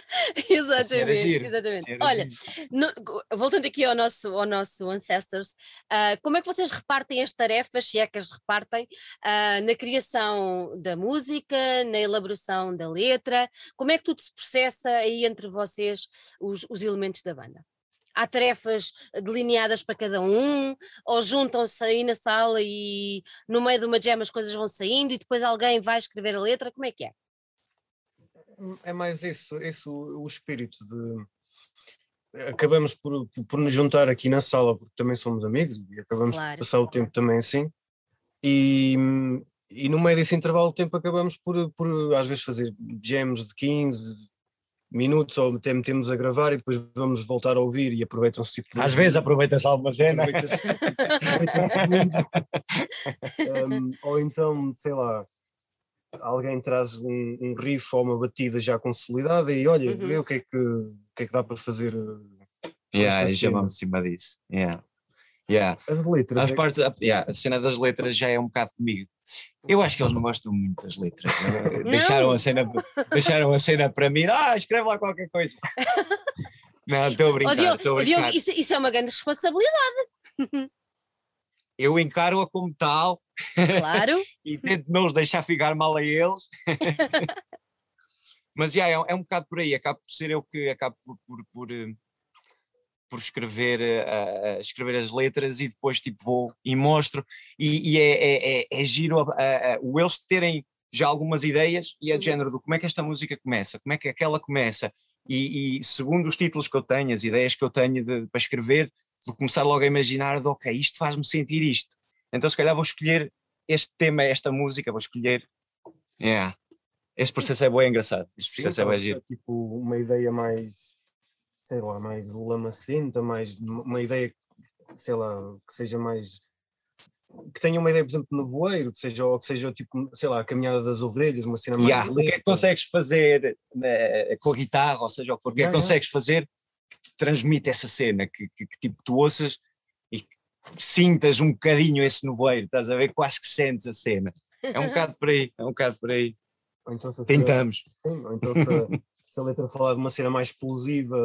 [SPEAKER 1] exatamente, exatamente. Olha, no- voltando aqui ao nosso, ao nosso Ancestors, ah, como é que vocês repartem as tarefas, se é que as repartem, ah, na criação da música, na elaboração da letra? Como é que tudo se processa aí entre vocês, os, os elementos da banda? Há tarefas delineadas para cada um, ou juntam-se aí na sala e no meio de uma jam as coisas vão saindo e depois alguém vai escrever a letra? Como é que é?
[SPEAKER 3] É mais isso, esse o, o espírito de. Acabamos por, por, por nos juntar aqui na sala, porque também somos amigos e acabamos
[SPEAKER 1] Claro.
[SPEAKER 3] por passar o tempo também assim. E, e no meio desse intervalo de tempo acabamos por, por às vezes fazer jams de 15 minutos ou até metemos a gravar e depois vamos voltar a ouvir e aproveitam-se tipo de-
[SPEAKER 2] Às vezes aproveita-se alguma cena.
[SPEAKER 3] Aproveita-se- aproveita-se. Um, ou então, sei lá, alguém traz um, um riff ou uma batida já consolidada e olha,
[SPEAKER 1] Uhum.
[SPEAKER 3] vê o que é que, o que é que dá para fazer. uh,
[SPEAKER 2] Yeah, e chamamos de cima disso. Yeah. Yeah.
[SPEAKER 3] As letras.
[SPEAKER 2] As
[SPEAKER 3] é-
[SPEAKER 2] partes, a, yeah, a cena das letras já é um bocado comigo. Eu acho que eles não gostam muito das letras. né? Deixaram, a cena, deixaram a cena para mim. Ah, escreve lá qualquer coisa. Não, estou a brincar.
[SPEAKER 1] Diogo,
[SPEAKER 2] estou a
[SPEAKER 1] Diogo,
[SPEAKER 2] brincar.
[SPEAKER 1] isso, isso é uma grande responsabilidade,
[SPEAKER 2] Eu encaro-a como tal
[SPEAKER 1] claro.
[SPEAKER 2] e tento não os deixar ficar mal a eles. Mas yeah, é, é um bocado por aí, acabo por ser eu que acabo por, por, por, eh, por escrever, eh, escrever as letras e depois tipo vou e mostro e, e é, é, é, é giro a- a- a- o eles terem já algumas ideias e é
[SPEAKER 1] Uhum.
[SPEAKER 2] de género do como é que esta música começa, como é que aquela começa e, e segundo os títulos que eu tenho, as ideias que eu tenho de- para escrever, vou começar logo a imaginar de ok, isto faz-me sentir isto, então se calhar vou escolher este tema, esta música, vou escolher. Yeah. Este processo é bem engraçado. Este
[SPEAKER 3] Sim,
[SPEAKER 2] processo é
[SPEAKER 3] tá,
[SPEAKER 2] bem giro.
[SPEAKER 3] Tipo, uma ideia mais, sei lá, mais lamacenta, mais uma ideia, sei lá, que seja mais. Que tenha uma ideia, por exemplo, no voeiro, que seja, ou que seja tipo, sei lá, a caminhada das ovelhas, uma cena mais.
[SPEAKER 2] Yeah. O que é que
[SPEAKER 3] lenta.
[SPEAKER 2] consegues fazer eh, com a guitarra, ou seja, o que for, o que é que
[SPEAKER 3] Yeah, yeah.
[SPEAKER 2] consegues fazer que te transmite essa cena, que, que, que, tipo tu ouças e sintas um bocadinho esse nevoeiro, estás a ver? Quase que sentes a cena. É um bocado por aí, é um bocado por aí.
[SPEAKER 3] Então a
[SPEAKER 2] Tentamos.
[SPEAKER 3] Sim, ou então se, a- se a letra falar de uma cena mais explosiva,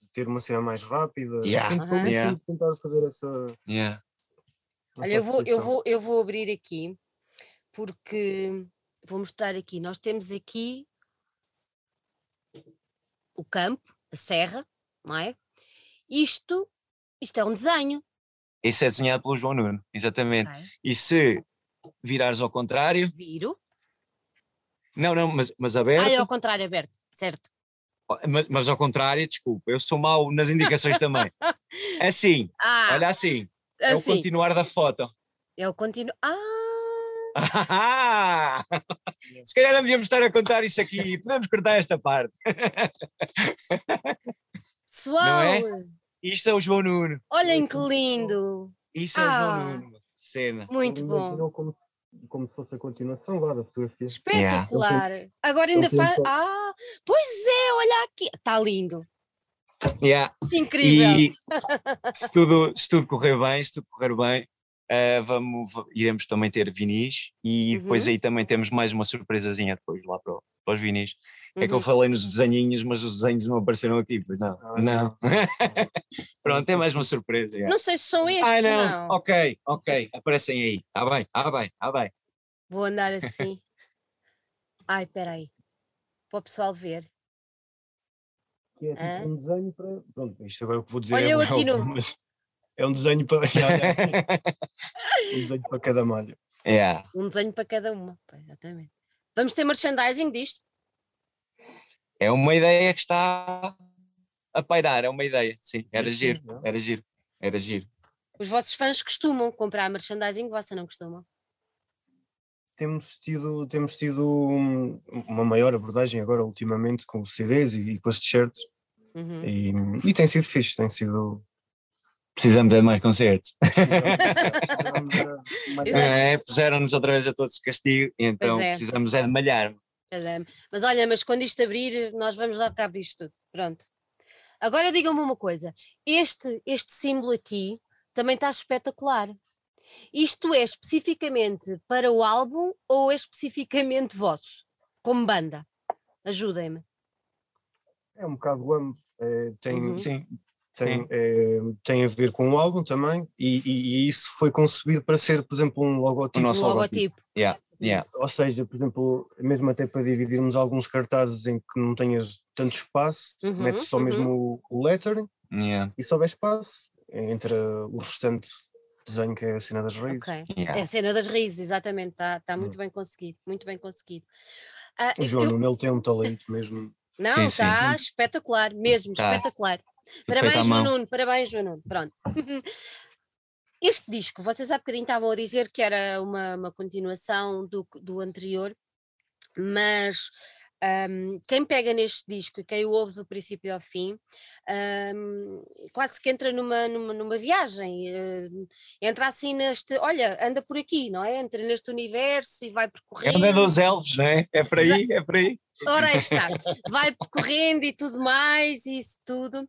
[SPEAKER 3] de ter uma cena mais rápida.
[SPEAKER 2] Yeah,
[SPEAKER 3] sempre estou
[SPEAKER 1] Aham.
[SPEAKER 3] sempre
[SPEAKER 2] yeah.
[SPEAKER 3] tentar fazer essa.
[SPEAKER 2] Yeah.
[SPEAKER 1] Olha, eu vou, eu, vou, eu vou abrir aqui, porque vou mostrar aqui. Nós temos aqui o campo, a serra, não é? Isto, isto é um desenho.
[SPEAKER 2] Esse é desenhado pelo João Nuno, exatamente. E se virares ao contrário,
[SPEAKER 1] Viro.
[SPEAKER 2] não, não, mas, mas
[SPEAKER 1] Ah,
[SPEAKER 2] aberto,
[SPEAKER 1] é ao contrário, aberto, certo.
[SPEAKER 2] mas, mas ao contrário, desculpa, eu sou mau nas indicações também. Assim,
[SPEAKER 1] Ah,
[SPEAKER 2] olha assim, é o
[SPEAKER 1] assim,
[SPEAKER 2] continuar da foto.
[SPEAKER 1] é o continuo. Ah,
[SPEAKER 2] Ah! Se calhar não devíamos estar a contar isso aqui, podemos cortar esta parte.
[SPEAKER 1] pessoal,
[SPEAKER 2] é? Isto é o João Nuno,
[SPEAKER 1] olhem que lindo.
[SPEAKER 2] isso é o
[SPEAKER 1] Ah.
[SPEAKER 2] João Nuno. Cena.
[SPEAKER 1] Muito bom.
[SPEAKER 3] imaginou Como, como se fosse a continuação lá da fotografia.
[SPEAKER 1] Espetacular. Agora ainda
[SPEAKER 3] ele
[SPEAKER 1] faz. Ah, pois é, olha aqui. Está lindo.
[SPEAKER 2] Yeah.
[SPEAKER 1] Incrível.
[SPEAKER 2] E se tudo, se tudo correr bem, se tudo correr bem, eh, vamos, va- iremos também ter vinis e depois
[SPEAKER 1] Uhum.
[SPEAKER 2] aí também temos mais uma surpresazinha depois lá para, para os vinis. É que eu
[SPEAKER 1] Uhum.
[SPEAKER 2] falei nos desenhinhos, mas os desenhos não apareceram aqui, pois não.
[SPEAKER 3] Ah,
[SPEAKER 2] não. Pronto, é mais uma surpresa. yeah.
[SPEAKER 1] Não sei se são estes.
[SPEAKER 2] Ah, não.
[SPEAKER 1] não.
[SPEAKER 2] Ok, ok. Aparecem aí. Está bem, está bem, está bem.
[SPEAKER 1] Vou andar assim. Ai, espera aí. Para o pessoal ver.
[SPEAKER 3] Que é tipo
[SPEAKER 1] Hã?
[SPEAKER 3] um desenho para. Pronto, isto agora o que vou dizer
[SPEAKER 1] Olha
[SPEAKER 3] é,
[SPEAKER 1] eu
[SPEAKER 3] é
[SPEAKER 1] aqui no-
[SPEAKER 3] mas é um desenho para. um desenho para cada malha.
[SPEAKER 2] Yeah.
[SPEAKER 1] Um desenho para cada uma. Exatamente. Vamos ter merchandising disto?
[SPEAKER 2] É uma ideia que está a pairar, é uma ideia. Sim, era
[SPEAKER 3] Sim,
[SPEAKER 2] giro,
[SPEAKER 3] não.
[SPEAKER 2] era giro, era giro.
[SPEAKER 1] Os vossos fãs costumam comprar merchandising, vocês não costumam?
[SPEAKER 3] Temos tido, temos tido um- uma maior abordagem agora ultimamente com os CDs e, e com as t-shirts
[SPEAKER 1] Uhum.
[SPEAKER 3] e, e tem sido fixe, tem sido.
[SPEAKER 2] Precisamos é de mais concertos. É, Puseram-nos outra vez a todos de castigo, então
[SPEAKER 1] é.
[SPEAKER 2] precisamos é de malhar.
[SPEAKER 1] Mas olha, mas quando isto abrir, nós vamos dar cabo disto tudo. Pronto. Agora digam-me uma coisa: este, este símbolo aqui também está espetacular. Isto é especificamente para o álbum ou é especificamente vosso, como banda? Ajudem-me.
[SPEAKER 3] É um bocado ambos. É, tem,
[SPEAKER 1] Uhum.
[SPEAKER 2] Sim,
[SPEAKER 3] tem, é, tem a ver com o álbum também, e, e- e isso foi concebido para ser, por exemplo, um logotipo.
[SPEAKER 2] O nosso
[SPEAKER 1] o logotipo.
[SPEAKER 2] Yeah, yeah.
[SPEAKER 3] Ou seja, por exemplo, mesmo até para dividirmos alguns cartazes em que não tenhas tanto espaço,
[SPEAKER 1] Uhum,
[SPEAKER 3] metes só
[SPEAKER 1] uhum.
[SPEAKER 3] mesmo o, lettering
[SPEAKER 2] Yeah,
[SPEAKER 3] e só houver espaço, entre o restante desenho que é a cena das raízes.
[SPEAKER 1] Ok.
[SPEAKER 2] yeah.
[SPEAKER 1] É a cena das raízes, exatamente, está tá
[SPEAKER 3] Hum.
[SPEAKER 1] muito bem conseguido, muito bem conseguido. Ah,
[SPEAKER 3] O
[SPEAKER 1] eu-
[SPEAKER 3] João Nuno, ele tem um talento mesmo.
[SPEAKER 1] Não, está espetacular, mesmo,
[SPEAKER 2] Tá.
[SPEAKER 1] espetacular. Parabéns, João
[SPEAKER 2] mão.
[SPEAKER 1] Nuno, parabéns, João Nuno. Pronto. Este disco, vocês há bocadinho estavam a dizer que era uma, uma continuação do, do anterior, mas ahm, quem pega neste disco e quem o ouve do princípio ao fim, ahm, quase que entra numa, numa, numa viagem, eh, entra assim neste, olha, anda por aqui, não é? Entra neste universo e vai
[SPEAKER 2] É
[SPEAKER 1] percorrendo.
[SPEAKER 2] é dos elfos, não é? É por aí, é por aí.
[SPEAKER 1] Ora aí está, vai percorrendo e tudo mais, e isso tudo.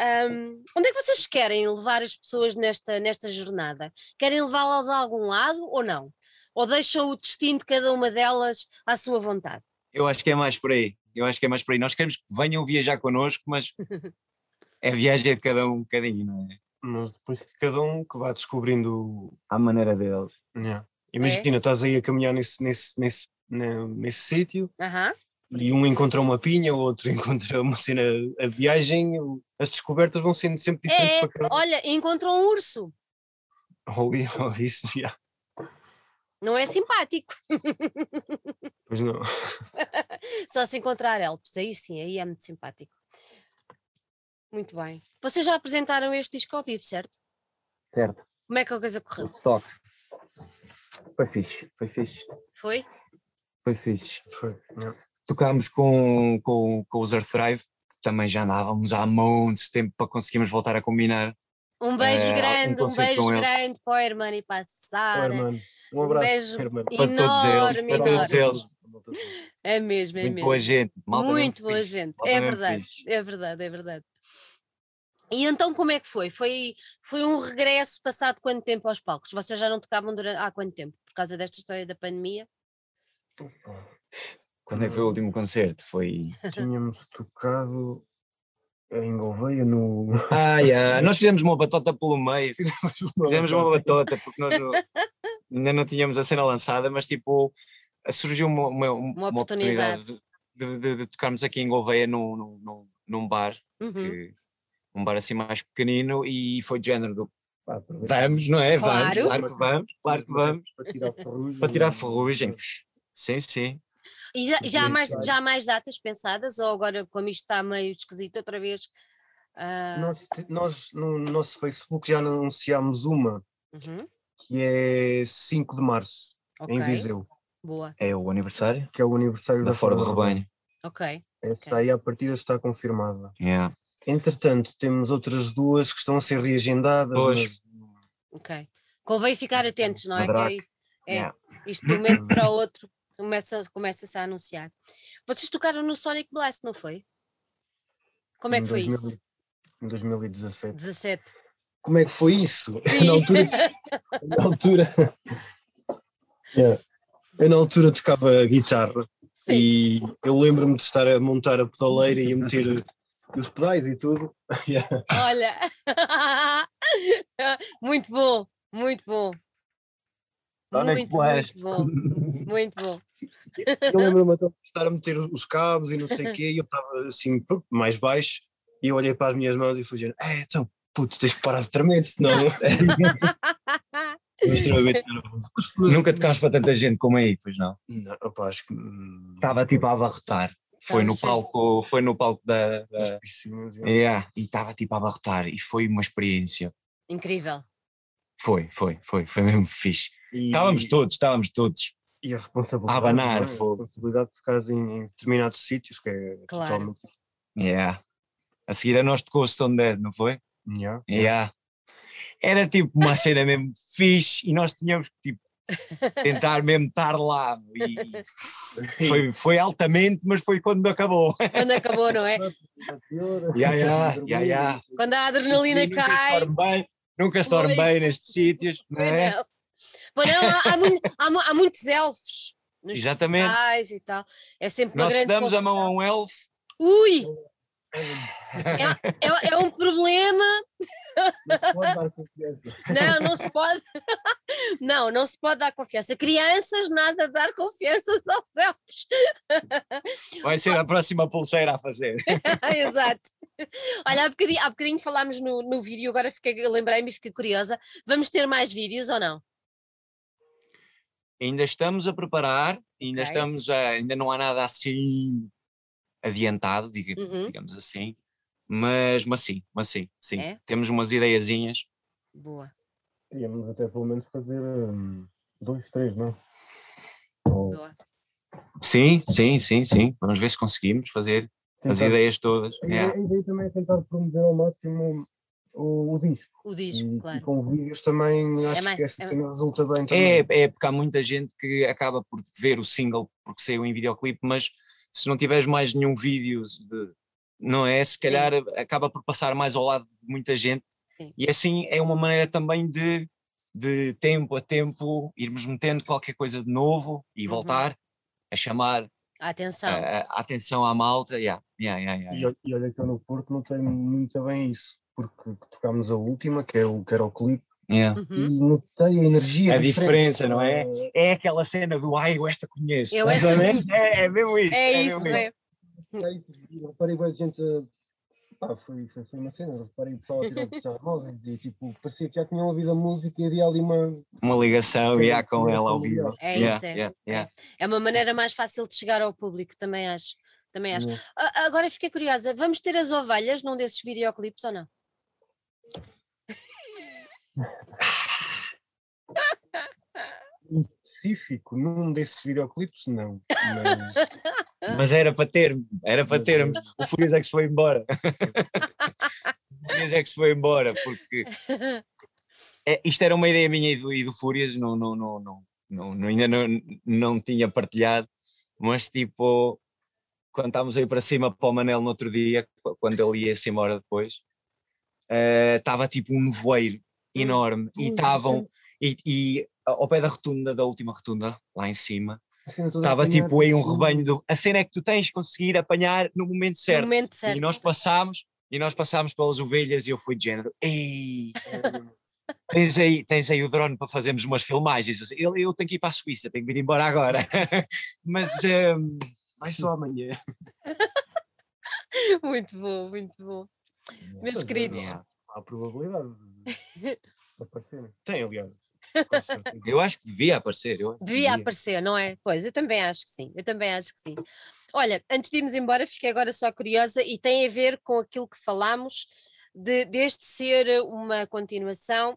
[SPEAKER 1] Ahm, onde é que vocês querem levar as pessoas nesta, nesta jornada? Querem levá-las a algum lado ou não? Ou deixam o destino de cada uma delas à sua vontade?
[SPEAKER 2] Eu acho que é mais por aí. Eu acho que é mais por aí. Nós queremos que venham viajar connosco, mas é viagem de cada um um bocadinho, não é?
[SPEAKER 3] Mas depois que cada um que vá descobrindo.
[SPEAKER 2] À maneira deles.
[SPEAKER 3] Yeah. Imagina, estás aí a caminhar nesse, nesse, nesse, ne- nesse sítio
[SPEAKER 1] Aham,
[SPEAKER 3] e um encontra uma pinha, o outro encontra uma cena, a viagem, as descobertas vão sendo sempre diferentes
[SPEAKER 1] É,
[SPEAKER 3] para cada um.
[SPEAKER 1] olha, encontram um urso,
[SPEAKER 3] Ou, ou isso, yeah.
[SPEAKER 1] Não é simpático.
[SPEAKER 3] Pois não.
[SPEAKER 1] Só se encontrar elfos, aí sim, aí é muito simpático. Muito bem. Vocês já apresentaram este disco ao vivo, certo?
[SPEAKER 4] Certo,
[SPEAKER 1] Como é que a coisa correu?
[SPEAKER 4] Woodstock. Foi fixe, foi fixe,
[SPEAKER 1] Foi?
[SPEAKER 4] foi fixe.
[SPEAKER 3] Foi, yeah.
[SPEAKER 2] Tocámos com, com, com os Earth Thrive, que também já andávamos há montes de tempo para conseguirmos voltar a combinar.
[SPEAKER 1] Um beijo
[SPEAKER 2] um
[SPEAKER 1] grande, um
[SPEAKER 2] concerto
[SPEAKER 1] beijo grande para o Hermano e para a Sara.
[SPEAKER 3] Um
[SPEAKER 1] Um
[SPEAKER 3] abraço,
[SPEAKER 1] beijo
[SPEAKER 3] Hermano.
[SPEAKER 2] Para todos eles,
[SPEAKER 1] enorme,
[SPEAKER 2] para todos eles.
[SPEAKER 1] É mesmo, é
[SPEAKER 2] Muito
[SPEAKER 1] mesmo.
[SPEAKER 2] boa gente. malta mesmo
[SPEAKER 1] Muito boa
[SPEAKER 2] fixe,
[SPEAKER 1] gente.
[SPEAKER 2] malta
[SPEAKER 1] É verdade,
[SPEAKER 2] fixe.
[SPEAKER 1] é verdade, é verdade. E então como é que foi? Foi, foi um regresso passado quanto tempo aos palcos? Vocês já não tocavam durante, há quanto tempo? Por causa desta história da pandemia?
[SPEAKER 2] Quando é que foi o último concerto? Foi.
[SPEAKER 3] Tínhamos tocado em Gouveia no.
[SPEAKER 2] Ah, yeah. nós fizemos uma batota pelo meio. Fizemos uma batota porque nós não- ainda não tínhamos a cena lançada, mas tipo surgiu uma, uma, uma
[SPEAKER 1] oportunidade.
[SPEAKER 2] oportunidade de, de- de tocarmos aqui em Gouveia num, num, num, bar,
[SPEAKER 1] Uhum.
[SPEAKER 2] que- um bar assim mais pequenino, e foi de género do vamos, não é?
[SPEAKER 1] Claro.
[SPEAKER 2] Vamos, claro que vamos, claro que vamos.
[SPEAKER 3] Para tirar ferrugem.
[SPEAKER 2] Para tirar ferrugem. Sim, sim.
[SPEAKER 1] E já, já, há mais, já há mais datas pensadas? Ou agora, como isto está meio esquisito outra vez? ah,
[SPEAKER 3] Nós, nós no nosso Facebook já anunciámos uma
[SPEAKER 1] uhum,
[SPEAKER 3] que é 5 de março, em
[SPEAKER 1] ok,
[SPEAKER 3] Viseu,
[SPEAKER 1] Boa,
[SPEAKER 2] É o aniversário
[SPEAKER 3] que é o aniversário
[SPEAKER 2] da
[SPEAKER 3] da
[SPEAKER 2] Fora do Rebanho.
[SPEAKER 1] ok.
[SPEAKER 3] Essa aí a partida está confirmada.
[SPEAKER 2] Yeah.
[SPEAKER 3] Entretanto, temos outras duas que estão a ser reagendadas,
[SPEAKER 2] Pois.
[SPEAKER 3] mas
[SPEAKER 1] Ok. Convém ficar atentos, não é? Que é,
[SPEAKER 2] Yeah.
[SPEAKER 1] isto de um momento para o outro começa- começa-se a anunciar. Vocês tocaram no Sonic Blast, não foi? Como é
[SPEAKER 3] em
[SPEAKER 1] que foi
[SPEAKER 3] 2000
[SPEAKER 1] isso?
[SPEAKER 3] Em 2017.
[SPEAKER 1] 17.
[SPEAKER 3] Como é que foi isso?
[SPEAKER 1] Sim.
[SPEAKER 3] na altura. Na altura. Yeah. Eu na altura tocava guitarra
[SPEAKER 1] Sim.
[SPEAKER 3] e eu lembro-me de estar a montar a pedaleira e a meter os pedais e tudo. Yeah.
[SPEAKER 1] Olha, muito bom, muito bom.
[SPEAKER 2] Sonic
[SPEAKER 1] Muito,
[SPEAKER 2] Blast.
[SPEAKER 1] muito bom, muito bom.
[SPEAKER 3] Eu lembro-me de estar a meter os cabos e não sei o quê, e eu estava assim, mais baixo, e eu olhei para as minhas mãos e fui dizendo, é, então, puto, tens que parar de tremer, senão... Extremamente nervoso.
[SPEAKER 2] Nunca tocámos para tanta gente como aí, pois não?
[SPEAKER 3] Não, opa, acho que...
[SPEAKER 2] Estava tipo a abarrotar. Foi no palco, foi no palco da. da
[SPEAKER 3] yeah.
[SPEAKER 2] e estava tipo a abarrotar. E foi uma experiência.
[SPEAKER 1] Incrível.
[SPEAKER 2] Foi, foi, foi, foi mesmo fixe.
[SPEAKER 3] E-
[SPEAKER 2] Estávamos todos, estávamos todos.
[SPEAKER 3] E a responsabilidade.
[SPEAKER 2] A abanar,
[SPEAKER 3] é? A responsabilidade de ficares em, em determinados sítios, que é
[SPEAKER 1] Claro.
[SPEAKER 3] totalmente.
[SPEAKER 2] Yeah. A seguir a nós tocou o Stone Dead, não foi?
[SPEAKER 3] Yeah.
[SPEAKER 2] Yeah. Era tipo uma cena mesmo fixe e nós tínhamos que tipo, tentar mesmo estar lá. E foi, foi altamente, mas foi quando acabou.
[SPEAKER 1] Quando acabou, não é?
[SPEAKER 2] Yeah, yeah, yeah, yeah.
[SPEAKER 1] Quando a adrenalina
[SPEAKER 2] Nunca
[SPEAKER 1] cai.
[SPEAKER 2] bem. nunca se dorme bem nestes sítios, não é?
[SPEAKER 1] não. Não, há, há muito- há há muitos elfos nos
[SPEAKER 2] Exatamente.
[SPEAKER 1] e tal. É sempre uma
[SPEAKER 2] Nós
[SPEAKER 1] grande
[SPEAKER 2] damos a mão a
[SPEAKER 1] confusão.
[SPEAKER 2] um elfo,
[SPEAKER 1] Ui! É, é- é um problema.
[SPEAKER 4] Não pode dar confiança.
[SPEAKER 1] Não, não se pode. Não, não se pode dar confiança. Crianças, nada dar confiança aos elfos.
[SPEAKER 2] vai ser a próxima pulseira a fazer.
[SPEAKER 1] Exato. Olha, há bocadinho, há bocadinho falámos no, no vídeo, agora fiquei, eu lembrei-me e fiquei curiosa. Vamos ter mais vídeos ou não?
[SPEAKER 2] Ainda estamos a preparar, ainda
[SPEAKER 1] Ok.
[SPEAKER 2] estamos a, ainda não há nada assim adiantado, diga-
[SPEAKER 1] Uhum.
[SPEAKER 2] digamos assim, mas, mas sim, mas sim, sim.
[SPEAKER 1] É?
[SPEAKER 2] Temos umas ideiazinhas.
[SPEAKER 1] Boa.
[SPEAKER 3] Queríamos até pelo menos fazer hum, dois, três, não? Ou
[SPEAKER 1] boa.
[SPEAKER 2] Sim, sim, sim, sim. Vamos ver se conseguimos fazer as
[SPEAKER 3] tentar-
[SPEAKER 2] ideias todas.
[SPEAKER 3] A
[SPEAKER 2] Yeah.
[SPEAKER 3] ideia, a ideia também é tentar promover ao máximo o, o disco.
[SPEAKER 1] O disco,
[SPEAKER 3] e, e
[SPEAKER 1] claro.
[SPEAKER 3] com vídeos também acho
[SPEAKER 1] mais-
[SPEAKER 3] que essa
[SPEAKER 1] é-
[SPEAKER 3] cena resulta bem também.
[SPEAKER 2] É, é porque há muita gente que acaba por ver o single porque saiu em videoclipe, mas se não tiveres mais nenhum vídeo, de- não é? Se calhar acaba por passar mais ao lado de muita gente.
[SPEAKER 1] Sim.
[SPEAKER 2] E assim é uma maneira também de, de tempo a tempo irmos metendo qualquer coisa de novo e
[SPEAKER 1] Uhum.
[SPEAKER 2] voltar a chamar
[SPEAKER 1] Atenção.
[SPEAKER 2] a, a- a atenção à malta. Yeah, yeah, yeah, yeah,
[SPEAKER 3] E, e olha que eu no Porto não tenho muito bem isso, porque tocámos a última, que, é o, que era o clipe,
[SPEAKER 2] Yeah.
[SPEAKER 1] Uhum.
[SPEAKER 3] e notei a energia
[SPEAKER 2] A
[SPEAKER 3] diferente.
[SPEAKER 2] diferença, não é? É aquela cena do ai, eu esta conheço.
[SPEAKER 1] Eu
[SPEAKER 2] a
[SPEAKER 1] esta
[SPEAKER 2] ver? É, é mesmo isso.
[SPEAKER 1] É
[SPEAKER 2] mesmo
[SPEAKER 1] isso, é.
[SPEAKER 3] E reparei bem gente a- pá, foi, foi, foi uma cena, reparei o pessoal a tirar os telemóveis e tipo, parecia que já tinham ouvido a música e havia ali uma.
[SPEAKER 2] Uma ligação
[SPEAKER 3] Sim,
[SPEAKER 2] yeah, com ela ao vivo.
[SPEAKER 1] É
[SPEAKER 2] Yeah,
[SPEAKER 1] isso, é.
[SPEAKER 2] yeah, yeah.
[SPEAKER 1] É uma maneira mais fácil de chegar ao público, também acho. Também acho. A- Agora fiquei curiosa, vamos ter as ovelhas num desses videoclipes ou não?
[SPEAKER 3] Específico num desses videoclipes, não. Mas
[SPEAKER 2] Mas era para ter, era para termos. O Furias é que se foi embora. o Furias é que se foi embora, porque é, isto era uma ideia minha e do, e do Fúrias, não, não, não, não, não, ainda não, não tinha partilhado, mas tipo, quando estávamos aí para cima para o Manel no outro dia, qu- quando ele ia-se embora depois, eh, estava tipo um nevoeiro enorme e
[SPEAKER 3] Ui,
[SPEAKER 2] estavam, e, e ao pé da rotunda, da última rotunda, lá em cima, estava tipo aí um rebanho do. A cena é que tu tens de conseguir apanhar no momento
[SPEAKER 1] No
[SPEAKER 2] certo.
[SPEAKER 1] momento certo.
[SPEAKER 2] E nós passámos, e nós passámos pelas ovelhas e eu fui de género, ei, tens aí, tens aí o drone para fazermos umas filmagens. Eu, eu tenho que ir para a Suíça, tenho que vir embora agora. Mas hum,
[SPEAKER 3] Vai só amanhã.
[SPEAKER 1] Muito bom, muito bom. Meus
[SPEAKER 3] Mas,
[SPEAKER 1] queridos.
[SPEAKER 3] não Há, há probabilidade de aparecer. Tem, aliás.
[SPEAKER 2] eu acho que devia aparecer. Eu acho que
[SPEAKER 1] Devia aparecer, não é? Pois, eu também acho que sim, eu também acho que sim. Olha, antes de irmos embora, fiquei agora só curiosa e tem a ver com aquilo que falámos de, deste ser uma continuação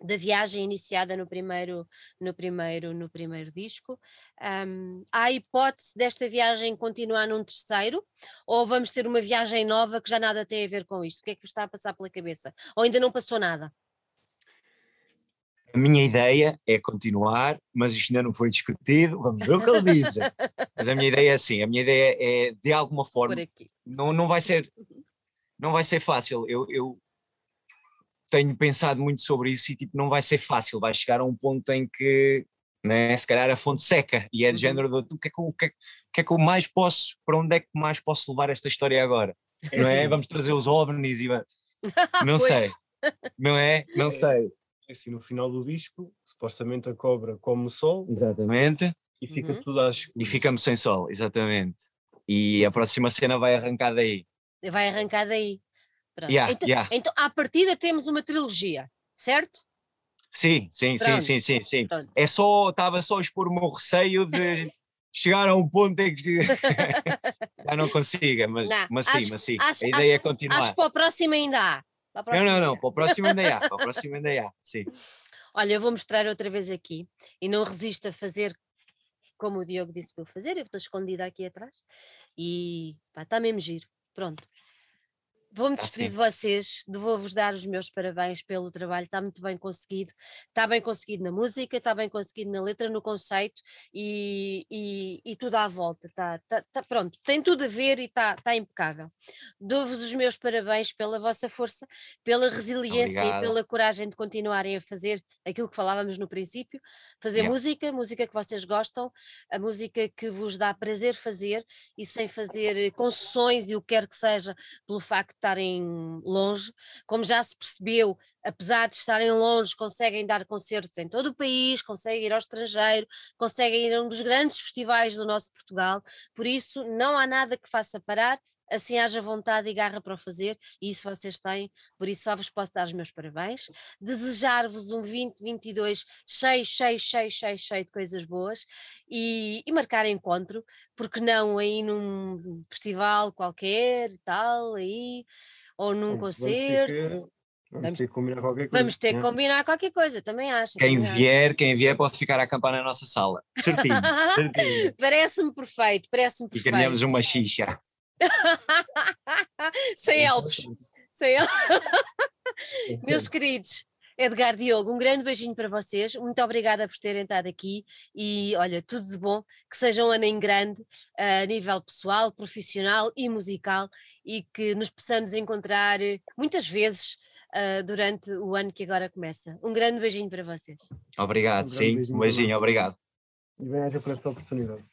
[SPEAKER 1] da viagem iniciada no primeiro, no primeiro, no primeiro disco. Ahm, há a hipótese desta viagem continuar num terceiro, ou vamos ter uma viagem nova que já nada tem a ver com isto? O que é que vos está a passar pela cabeça? Ou ainda não passou nada?
[SPEAKER 2] A minha ideia é continuar, mas isto ainda não foi discutido. Vamos ver o que eles dizem. Mas a minha ideia é assim: a minha ideia é de alguma forma
[SPEAKER 1] Por aqui.
[SPEAKER 2] não, não vai ser não vai ser fácil. Eu, eu tenho pensado muito sobre isso e tipo, não vai ser fácil. Vai chegar a um ponto em que né, se calhar a fonte seca e é de
[SPEAKER 1] Uhum.
[SPEAKER 2] género do o que é que, eu- o que, é, que- o que é que eu mais posso, para onde é que mais posso levar esta história agora? Não é?
[SPEAKER 3] assim,
[SPEAKER 2] Vamos trazer os ovnis e não sei, não é? Não sei.
[SPEAKER 3] assim, no final do disco, supostamente a cobra come o sol
[SPEAKER 2] Exatamente.
[SPEAKER 3] e fica
[SPEAKER 1] Uhum.
[SPEAKER 3] tudo às escuras.
[SPEAKER 2] E ficamos sem sol, exatamente. E a próxima cena vai arrancar daí.
[SPEAKER 1] Vai arrancar daí.
[SPEAKER 2] Yeah,
[SPEAKER 1] então,
[SPEAKER 2] yeah.
[SPEAKER 1] então, à partida temos uma trilogia, certo?
[SPEAKER 2] Sim, sim, sim,
[SPEAKER 1] Pronto.
[SPEAKER 2] sim, sim, sim.
[SPEAKER 1] Pronto.
[SPEAKER 2] É só, estava só a expor o meu receio de chegar a um ponto em que já não consiga, mas,
[SPEAKER 1] Não,
[SPEAKER 2] mas sim,
[SPEAKER 1] acho-
[SPEAKER 2] mas sim.
[SPEAKER 1] acho-
[SPEAKER 2] a ideia
[SPEAKER 1] acho-
[SPEAKER 2] é continuar.
[SPEAKER 1] Acho que para o próximo ainda há.
[SPEAKER 2] Não, não, não, para o próximo ainda há, para o próximo ainda há, sim.
[SPEAKER 1] Olha, eu vou mostrar outra vez aqui e não resisto a fazer como o Diogo disse para eu fazer. Eu estou escondida aqui atrás e pá, está mesmo giro. Pronto. Vou-me
[SPEAKER 2] Tá
[SPEAKER 1] despedir de vocês, vou-vos dar os meus parabéns pelo trabalho, está muito bem conseguido, está bem conseguido na música, está bem conseguido na letra, no conceito e, e- e tudo à volta, está tá, tá- pronto, tem tudo a ver e está tá impecável. Dou-vos os meus parabéns pela vossa força, pela resiliência
[SPEAKER 2] Obrigado.
[SPEAKER 1] e pela coragem de continuarem a fazer aquilo que falávamos no princípio, fazer
[SPEAKER 2] Yeah.
[SPEAKER 1] música, música que vocês gostam, a música que vos dá prazer fazer e sem fazer eh, concessões e o que quer que seja pelo facto estarem longe. Como já se percebeu, apesar de estarem longe, conseguem dar concertos em todo o país, conseguem ir ao estrangeiro, conseguem ir a um dos grandes festivais do nosso Portugal. Por isso, não há nada que faça parar. Assim haja vontade e garra para o fazer, e isso vocês têm, por isso só vos posso dar os meus parabéns. Desejar-vos um 2022 cheio, cheio, cheio, cheio, cheio de coisas boas e, e marcar encontro, porque não aí num festival qualquer e tal, aí, ou num
[SPEAKER 3] Vamos
[SPEAKER 1] concerto.
[SPEAKER 3] Vamos
[SPEAKER 1] Vamos-
[SPEAKER 3] ter que combinar qualquer coisa.
[SPEAKER 1] Vamos ter que
[SPEAKER 3] né?
[SPEAKER 1] combinar qualquer coisa, também acho.
[SPEAKER 2] Quem
[SPEAKER 1] também acho.
[SPEAKER 2] vier, quem vier pode ficar a acampar na nossa sala. Certinho, certinho.
[SPEAKER 1] Parece-me perfeito, parece-me
[SPEAKER 2] E
[SPEAKER 1] perfeito.
[SPEAKER 2] ganhamos uma xixa.
[SPEAKER 1] Sem elfos, sem elfos. Meus queridos, Edgar Diogo, um grande beijinho para vocês. Muito obrigada por terem estado aqui e olha, tudo de bom, que seja um ano em grande a nível pessoal, profissional e musical e que nos possamos encontrar eh, muitas vezes ah, durante o ano que agora começa. Um grande beijinho para vocês.
[SPEAKER 2] Obrigado,
[SPEAKER 3] Um
[SPEAKER 2] sim.
[SPEAKER 3] beijinho
[SPEAKER 2] Um beijinho, obrigado.
[SPEAKER 3] E bem-aja por esta oportunidade.